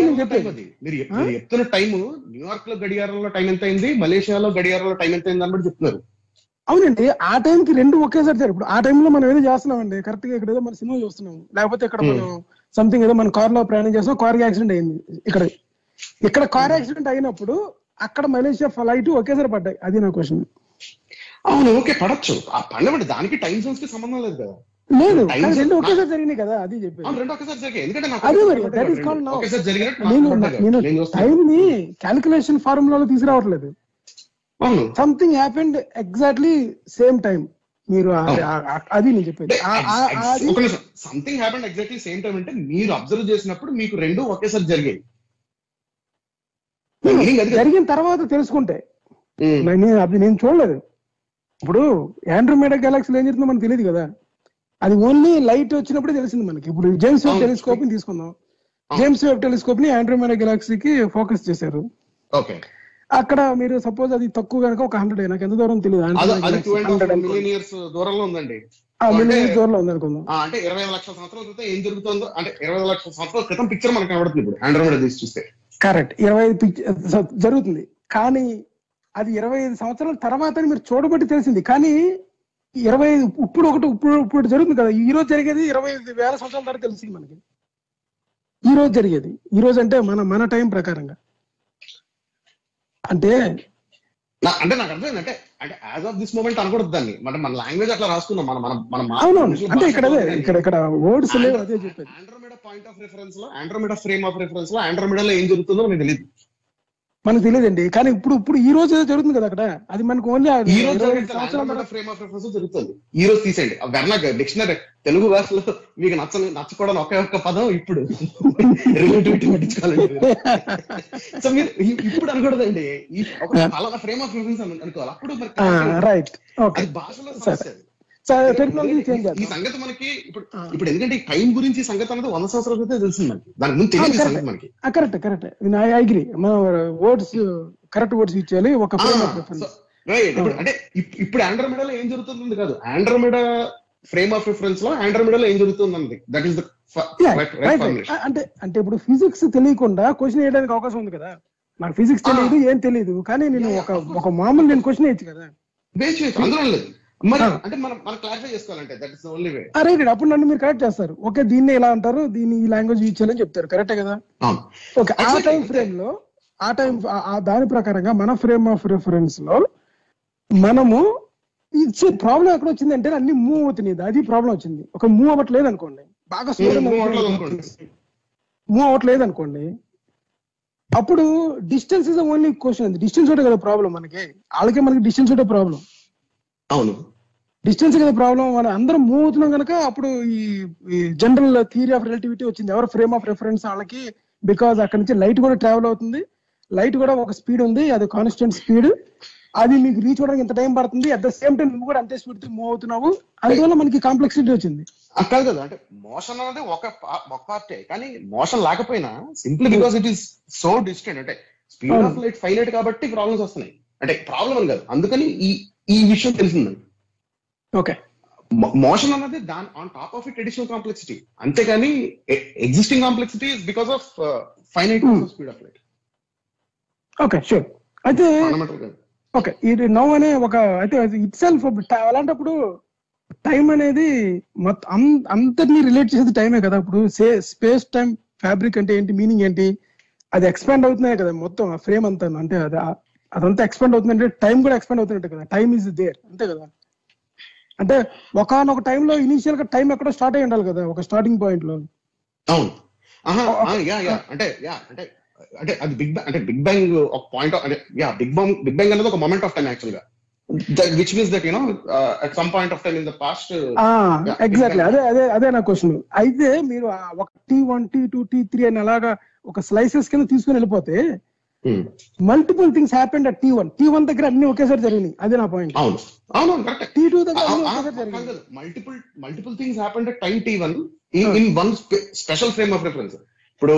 మీరు చెప్తున్న టైం న్యూయార్క్లో గడియారంలో టైం ఎంత అయింది మలేషియాలో గడియారంలో టైం ఎంత అయింది అని కూడా చెప్తున్నారు. అవునండి. ఆ టైంకి రెండు ఒకేసారి జరిగి ఇప్పుడు ఆ టైంలో మనం ఏదో చేస్తున్నామండి. కరెక్ట్గా ఇక్కడ ఏదో మన సినిమా చూస్తున్నాం లేకపోతే ఇక్కడ మనం సంథింగ్ ఏదో మన కార్లో ప్రయాణం చేస్తాం కార్ యాక్సిడెంట్ అయింది. ఇక్కడ ఇక్కడ కార్ యాక్సిడెంట్ అయినప్పుడు అక్కడ మలేషియా ఫ్లైట్ ఒకేసారి పడ్డాయి. అది నా క్వశ్చన్ అవును ఓకే పడచ్చు. ఆ దానికి టైం జోన్స్కి సంబంధం లేదు కదా. లేదు రెండు ఒకేసారి జరిగినాయి కదా అది రెండు ఒకేసారి జరిగాయి. ఎందుకంటే మరి. ఒకేసారి జరిగినట్టు నాకు నేను. టైం ని క్యాలిక్యులేషన్ ఫార్ములాలో తీసుకురావట్లేదు. Something happened exactly same time మీరు అది నేను చెప్పేది. Something happened exactly same time అంటే మీరు అబ్జర్వ్ చేసినప్పుడు మీకు రెండు ఒకేసారి జరిగాయి. జరిగిన తర్వాత తెలుసుకుంటే. నేను అది నేను చూడలేదు. ఇప్పుడు ఆండ్రోమేడా గెలాక్సీలో ఏం జరుగుతుందో మనకు తెలియదు కదా. అది ఓన్లీ లైట్ వచ్చినప్పుడే తెలిసింది మనకి. ఇప్పుడు జేమ్స్ వెబ్. టెలిస్కోప్ని తీసుకుందాం. జేమ్స్ వెబ్ టెలిస్కోప్ని ఆండ్రోమేడా గెలాక్సీకి ఫోకస్ చేశారు. ఓకే. అక్కడ మీరు సపోజ్ అది తక్కువ కనుక ఒక హండ్రెడ్ నాకు ఎంత దూరం తెలియదు. దూరంలో ఉందండి. దూరంలో ఉంది అనుకుందాం. అంటే ఇరవై లక్షల సంవత్సరాల క్రితం ఏం జరుగుతుందో అంటే ఇరవై లక్షల సంవత్సరాల క్రితం పిక్చర్ మనకు కనబడుతుంది ఇప్పుడు ఆండ్రోమేడా తీసి చూస్తే. కరెక్ట్. ఇరవై ఐదు జరుగుతుంది. కానీ అది ఇరవై ఐదు సంవత్సరాల తర్వాత మీరు చూడబట్టి తెలిసింది. కానీ ఇరవై ఐదు ఇప్పుడు ఒకటి ఇప్పుడు ఇప్పుడు జరుగుతుంది కదా. ఈ రోజు జరిగేది ఇరవై ఐదు వేల సంవత్సరాల తర్వాత తెలిసింది మనకి. ఈ రోజు జరిగేది. ఈ రోజు అంటే మన మన టైం ప్రకారంగా. అంటే అంటే నాకు అర్థమైంది. అంటే అంటే యాజ్ ఆఫ్ దిస్ మూమెంట్ అనకూడదు దాన్ని. మన మన లాంగ్వేజ్ అట్లా రాసుకున్నాం మన మన మన అంటే ఇక్కడ. ఇక్కడ ఇక్కడ వర్డ్స్ లేవు. అదే చెప్పేది పాయింట్ ఆఫ్ రిఫరెన్స్లో ఆండ్రోమేడా ఫ్రేమ్ ఆఫ్ రిఫరెన్స్లో ఆండ్రోమేడాలో ఏం జరుగుతుందో మనకు తెలియదు మనకు తెలియదండి. కానీ ఇప్పుడు ఇప్పుడు ఈ రోజు ఏదో జరుగుతుంది కదా అక్కడ? అది మనకు ఓన్లీ ఈ రోజు ఫ్రేమ్ ఆఫ్ రిఫరెన్స్ జరుగుతుంది. ఈ రోజు తీసేయండి. ఆ వెర్నాక్ డిక్షనరీ తెలుగు భాషలో మీకు నచ్చని నచ్చకూడని ఒకే ఒక్క పదం ఇప్పుడు. రిలేటివిటీ పట్టించుకోవాలండి సో మీరు ఇప్పుడు అనకూడదండి. ఒక ఫ్రేమ్ ఆఫ్ రిఫరెన్స్ అనుకోవాలి. అప్పుడు. రైట్ అది భాషలో సమస్య ఈ సంగతి మనకి ఇప్పుడు. ఇప్పుడు ఎందుకంటే టైం గురించి సంగతి అనేది వంద సంవత్సరాల క్రితం తెలిసింది మనకి. దాని ముందు తెలియదు సంగతి మనకి. కరెక్ట్ కరెక్ట్ ఐ అగ్రి మన వర్డ్స్ కరెక్ట్ వర్డ్స్ ఇచ్చేయాలి ఒక ఆ, frame of reference so, right. ఇప్పుడు అంటే ఇప్- ఇప్పుడు ఆండ్రోమీడాలో ఏం జరుగుతుంది కాదు. ఆండ్రోమీడా ఫ్రేమ్ ఆఫ్ రిఫరెన్స్లో ఆండ్రోమీడాలో ఏం జరుగుతుంది దట్ ఈస్ రైట్ అంటే అంటే ఇప్పుడు ఫిజిక్స్ తెలియకుండా క్వశ్చన్ వేయడానికి అవకాశం ఉంది కదా. నాకు ఫిజిక్స్ తెలియదు ఏం తెలియదు. కానీ నేను ఒక. ఒక మామూలు నేను క్వశ్చన్ వేయచ్చు కదా. అందులో లేదు. అంటే మనం మనం క్లారిఫై చేసుకోవాలంటే that is only way right అప్పుడు నన్ను మీరు కరెక్ట్ చేస్తారు. ఓకే దీన్ని ఇలా అంటారు? దీన్ని ఈ లాంగ్వేజ్ యూజ్ చేయాలని చెప్తారు. కరెక్టే కదా? ఓకే ఆ టైం. ఫ్రేమ్లో ఆ టైం ఆ దాని ప్రకారంగా మన ఫ్రేమ్ ఆఫ్ రిఫరెన్స్లో మనము ఇచ్చే ప్రాబ్లం ఎక్కడ వచ్చిందంటే అన్ని మూవ్ అవుతున్నాయి. అది ప్రాబ్లం వచ్చింది. ఒక మూవ్ అవ్వట్లేదు అనుకోండి. బాగా. మూవ్ అవ్వట్లేదు అనుకోండి. అప్పుడు distance is only question distance ఒకటే కదా ప్రాబ్లం మనకి. వాళ్ళకే మనకి డిస్టెన్స్ ఒకటే ప్రాబ్లం అవును. డిస్టెన్స్ కదా ప్రాబ్లం మనం అందరం మూవ్ అవుతున్నాం కనుక అప్పుడు ఈ జనరల్ థియరీ ఆఫ్ రిలేటివిటీ వచ్చింది. ఎవరు ఫ్రేమ్ ఆఫ్ రిఫరెన్స్ వాళ్ళకి బికాజ్ అక్కడ నుంచి లైట్ కూడా ట్రావెల్ అవుతుంది. లైట్ కూడా ఒక స్పీడ్ ఉంది. అది కాన్స్టెంట్ స్పీడ్ అది మీకు రీచ్ అవ్వడానికి ఇంత టైం పడుతుంది? అట్ ద సేమ్ టైం నువ్వు కూడా అంతే స్పీడ్తో మూవ్ అవుతున్నావు. అందువల్ల మనకి కాంప్లెక్సిటీ వచ్చింది. ఆ, కాదు కదా. అంటే మోషన్ అనేది ఒక ఒక పార్టే కానీ మోషన్ లేకపోయినా simply because it is so distant అంటే స్పీడ్ ఆఫ్ లైట్ ఫైనైట్ కాబట్టి ప్రాబ్లమ్స్ వస్తున్నాయి. అంటే ప్రాబ్లం అని కాదు. అందుకని ఈ ఈ విషయం తెలిసిందండి ఓకే మోషన్ అన్నది దాని on top of it additional complexity అంతేగాని existing complexity is because of finite. Speed of light okay sure అయితే ఓకే ఇది నౌ అనే ఒక అయితే ఇట్ సెల్ఫ్ అలాంటప్పుడు టైం అనేది మొత్తం అం- అందరినీ రిలేట్ చేసేది టైమే కదా. ఇప్పుడు సే స్పేస్ టైం ఫ్యాబ్రిక్ అంటే ఏంటి మీనింగ్ ఏంటి అది ఎక్స్పాండ్ అవుతున్నాయి కదా మొత్తం ఆ ఫ్రేమ్ అంతా. అంటే అది అదంతా ఎక్స్పాండ్ అవుతుందంటే టైం కూడా ఎక్స్పాండ్ అవుతున్నట్టు కదా. టైం ఇస్ దేర్ అంతే కదా. అంటే ఒకనొక టైంలో ఇనిషియల్గా టైం ఎక్కడో స్టార్ట్ అయి ఉండాలి కదా ఒక స్టార్టింగ్ పాయింట్లో. అవును. అంటే యా అంటే అంటే అది బిగ్ బ్యాంగ్ అంటే బిగ్ బ్యాంగ్ ఒక పాయింట్ అంటే yeah big bang big bang అనేది ఒక మొమెంట్ ఆఫ్ టైం యాక్చువల్గా. Which means that you know at some point of time in the past exactly అదే అదే అదే నా క్వశ్చన్ అయితే మీరు ఒక T one T two T three అని అలాగా ఒక స్లైసెస్ కింద తీసుకుని వెళ్ళిపోతే multiple things happened at T one T one దగ్గర అన్ని ఒకేసారి జరిగినాయి. అదే నా పాయింట్ అవును. అవును కరెక్ట్ టీ టూ దగ్గర multiple multiple things happened at time T one in one special frame of reference ఇప్పుడు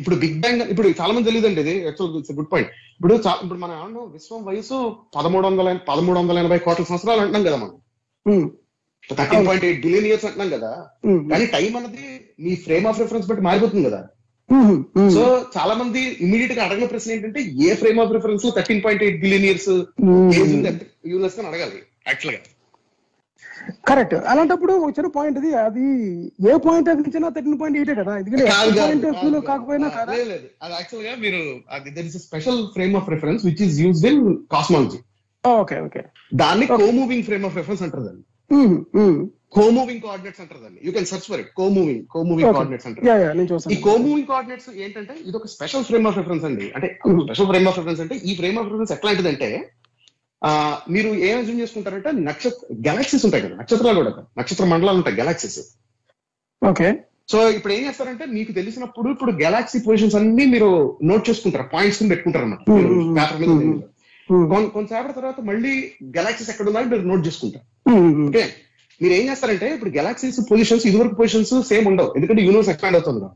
ఇప్పుడు బిగ్ బ్యాంగ్ ఇప్పుడు చాలా మంది తెలియదండి ఇది. గుడ్ పాయింట్ ఇప్పుడు ఇప్పుడు మనం ఏమన్నా? విశ్వం వయసు పదమూడు వందల పదమూడు వందల ఎనభై కోట్ల సంవత్సరాలు అంటున్నాం కదా మనం. ఉమ్, thirteen point eight billion years అంటున్నాం కదా. ఉమ్, కానీ టైం అన్నది మీ ఫ్రేమ్ ఆఫ్ రెఫరెన్స్ బట్టి మారిపోతుంది కదా. సో చాలా మంది ఇమీడియట్గా అడగిన ప్రశ్న ఏంటంటే ఏ frame of రెఫరెన్స్లో thirteen point eight billion years universe అని అడగాలి యాక్చువల్గా. కరెక్ట్ అలాంటప్పుడు ఒక చిన్న పాయింట్ అది అది ఏ పాయింట్ ఆఫ్ నుంచి థర్టీన్ పాయింట్ ఎయిట్ కదా? ఎందుకంటే పాయింట్ ఆఫ్లో. కాకపోయినా లేదు. అది యాక్చువల్గా మీరు అది there is special frame of reference which is used in cosmology okay okay. దాన్ని comoving frame of reference అంటారు దాన్ని. కో మూవింగ్ కోఆర్డినేట్స్ అంటారు దాన్ని you can search for it comoving comoving coordinates అంటారు ఈ కో మూవింగ్ కోఆర్డినేట్స్ ఏంటంటే ఇది ఒక స్పెషల్ ఫ్రేమ్ ఆఫ్ రెఫరెన్స్ అండి. అంటే. స్పెషల్ ఫ్రేమ్ ఆఫ్ రెఫరెన్స్ అంటే ఈ ఫ్రేమ్ ఆఫ్ రెఫరెన్స్ ఎట్లాంటిదంటే మీరు ఏం అజ్యూమ్ చేసుకుంటారంటే నక్షత్ర గెలాక్సీస్ ఉంటాయి కదా నక్షత్రాలు కూడా. నక్షత్ర మండలాలు ఉంటాయి గెలాక్సీస్ ఓకే సో ఇప్పుడు ఏం చేస్తారంటే మీకు తెలిసినప్పుడు ఇప్పుడు గెలాక్సీ పొజిషన్స్ అన్ని మీరు నోట్ చేసుకుంటారు పాయింట్స్ పెట్టుకుంటారు అన్నమాట Mhm. పేపర్ మీద Mhm. కొన్- కొంతసేపటి తర్వాత మళ్ళీ గెలాక్సీస్ ఎక్కడ ఉన్నాయో మీరు నోట్ చేసుకుంటారు. ఓకే మీరు ఏం చేస్తారంటే ఇప్పుడు గెలాక్సీస్ పొజిషన్స్ ఇదివరకు పొజిషన్స్ సేమ్ ఉండవు. ఎందుకంటే యూనివర్స్ ఎక్స్పాండ్ అవుతుంది కదా.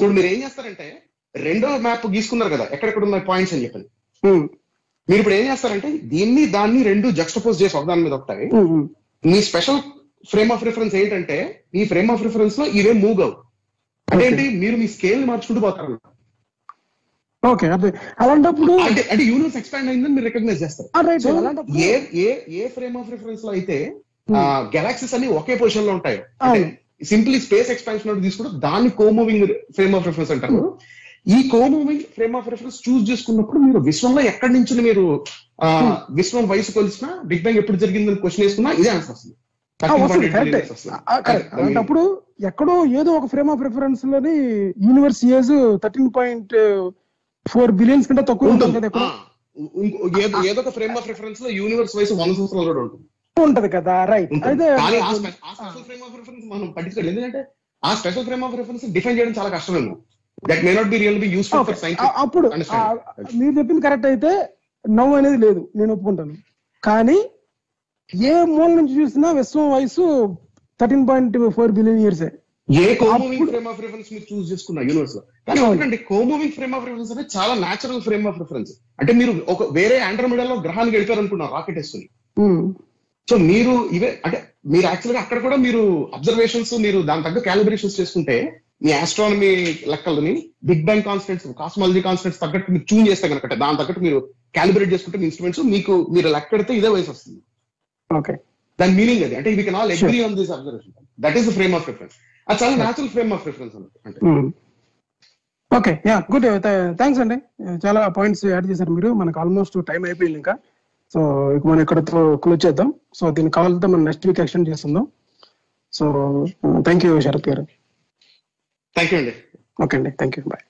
చూడు మీరు ఏం చేస్తారంటే రెండో మ్యాప్ గీసుకున్నారు కదా ఎక్కడెక్కడ ఉన్నాయి పాయింట్స్ అని చెప్పండి మీరు ఇప్పుడు ఏం చేస్తారంటే దీన్ని దాన్ని రెండు జక్స్టపోజ్ చేసి ఒకదాని మీద ఒకటాయి. మీ స్పెషల్ ఫ్రేమ్ ఆఫ్ రిఫరెన్స్ ఏంటంటే ఈ ఫ్రేమ్ ఆఫ్ రిఫరెన్స్లో ఇవే మూవ్ అవు. అదేంటి? మీరు మీ స్కేల్ మార్చుకుంటూ పోతారు. ఓకే అదే. అలాంటప్పుడు అంటే అంటే యూనివర్స్ ఎక్స్పాండ్ అయిందని మీరు రికగ్నైజ్ చేస్తారు. A a a frame of రిఫరెన్స్లో అయితే గెలాక్సీస్ అన్ని ఒకే పొజిషన్లో ఉంటాయి. సింప్లీ స్పేస్ ఎక్స్పాన్షన్ తీసుకుంటే దాన్ని కోమూవింగ్ ఫ్రేమ్ ఆఫ్ రిఫరెన్స్ అంటారు. ఈ comoving frame of reference choose చేసుకున్నప్పుడు మీరు విశ్వంలో ఎక్కడి నుంచి మీరు ఆ, విశ్వం వయసు కొలిసినా బిగ్ బ్యాంగ్ ఎప్పుడు జరిగిందని క్వశ్చన్ వేసుకున్నా ఇదే ఆన్సర్ వస్తుంది. ఆ, వస్తుంది 13.8 కరెక్ట్ billion వస్తుంది. కరెక్ట్ అది- అలాంటప్పుడు ఎక్కడో ఏదో ఒక frame of రిఫరెన్స్లోని universe age thirteen point four billions కంటే తక్కువ ఉంటుంది కదా ఏదో ఏదో ఒక ఫ్రేమ్ ఆఫ్ రిఫరెన్స్లో యూనివర్స్ వయసు వంద సంవత్సరాలు కూడా ఉంటుంది. ఉంటది కదా రైట్. అయితే ఫ్రేమ్ ఆఫ్ రిఫరెన్స్ మనం పట్టించుకోలేదు. ఎందుకంటే ఆ special frame of reference define చేయడం చాలా కష్టమేమో that may not be real be useful Okay. For science అప్పుడు మీరు చెప్పింది కరెక్ట్ అయితే నవ్వు అనేది లేదు. నేను ఒప్పుకుంటాను. కానీ ఏ మూల నుంచి చూసినా విశ్వం వయసు thirteen point four billion years A comoving frame of reference మీరు చూస్ చేసుకున్న యూనివర్స్లో? కానీ కోమూవింగ్ ఫ్రేమ్ ఆఫ్ రిఫరెన్స్ అనేది చాలా నేచురల్ ఫ్రేమ్ ఆఫ్ రిఫరెన్స్ అంటే మీరు ఒక వేరే ఆండ్రోమిడాలో గ్రహానికి వెళ్ళిపోయారు అనుకున్నారు రాకెట్ వేసుకుని. సో మీరు ఇవే అంటే మీరు యాక్చువల్గా అక్కడ కూడా మీరు అబ్జర్వేషన్స్ మీరు దాని తగ్గ క్యాలిబ్రేషన్స్ చేసుకుంటే మీ astronomy లెక్కలని big bang constants cosmology constants తగ్గట్టు మీరు చూన్ చేస్తే కనుక దాని తగ్గట్టు మీరు క్యాలిబ్రేట్ చేసుకుంటే మీ ఇన్స్ట్రుమెంట్స్ మీకు మీరు లెక్కెడితే ఇదే వయసు వస్తుంది. ఓకే దాని మీనింగ్ అది. అంటే we can all. Agree on this observation that is the frame of reference అది చాలా న్యాచురల్ ఫ్రేమ్ ఆఫ్ రిఫరెన్స్ అంటే ఓకే యా గుడ్ థ్యాంక్స్ అండి. చాలా పాయింట్స్ యాడ్ చేశారు మీరు. మనకు ఆల్మోస్ట్ టైం అయిపోయింది ఇంకా. సో ఇక మనం ఇక్కడతో క్లోజ్ చేద్దాం. సో దీని కావాలంటే మనం నెక్స్ట్ వీక్ ఎక్స్టెండ్ చేస్తుందాం. సో థ్యాంక్ యూ శరత్ గారు. థ్యాంక్ యూ అండి. ఓకే అండి థ్యాంక్ యూ బాయ్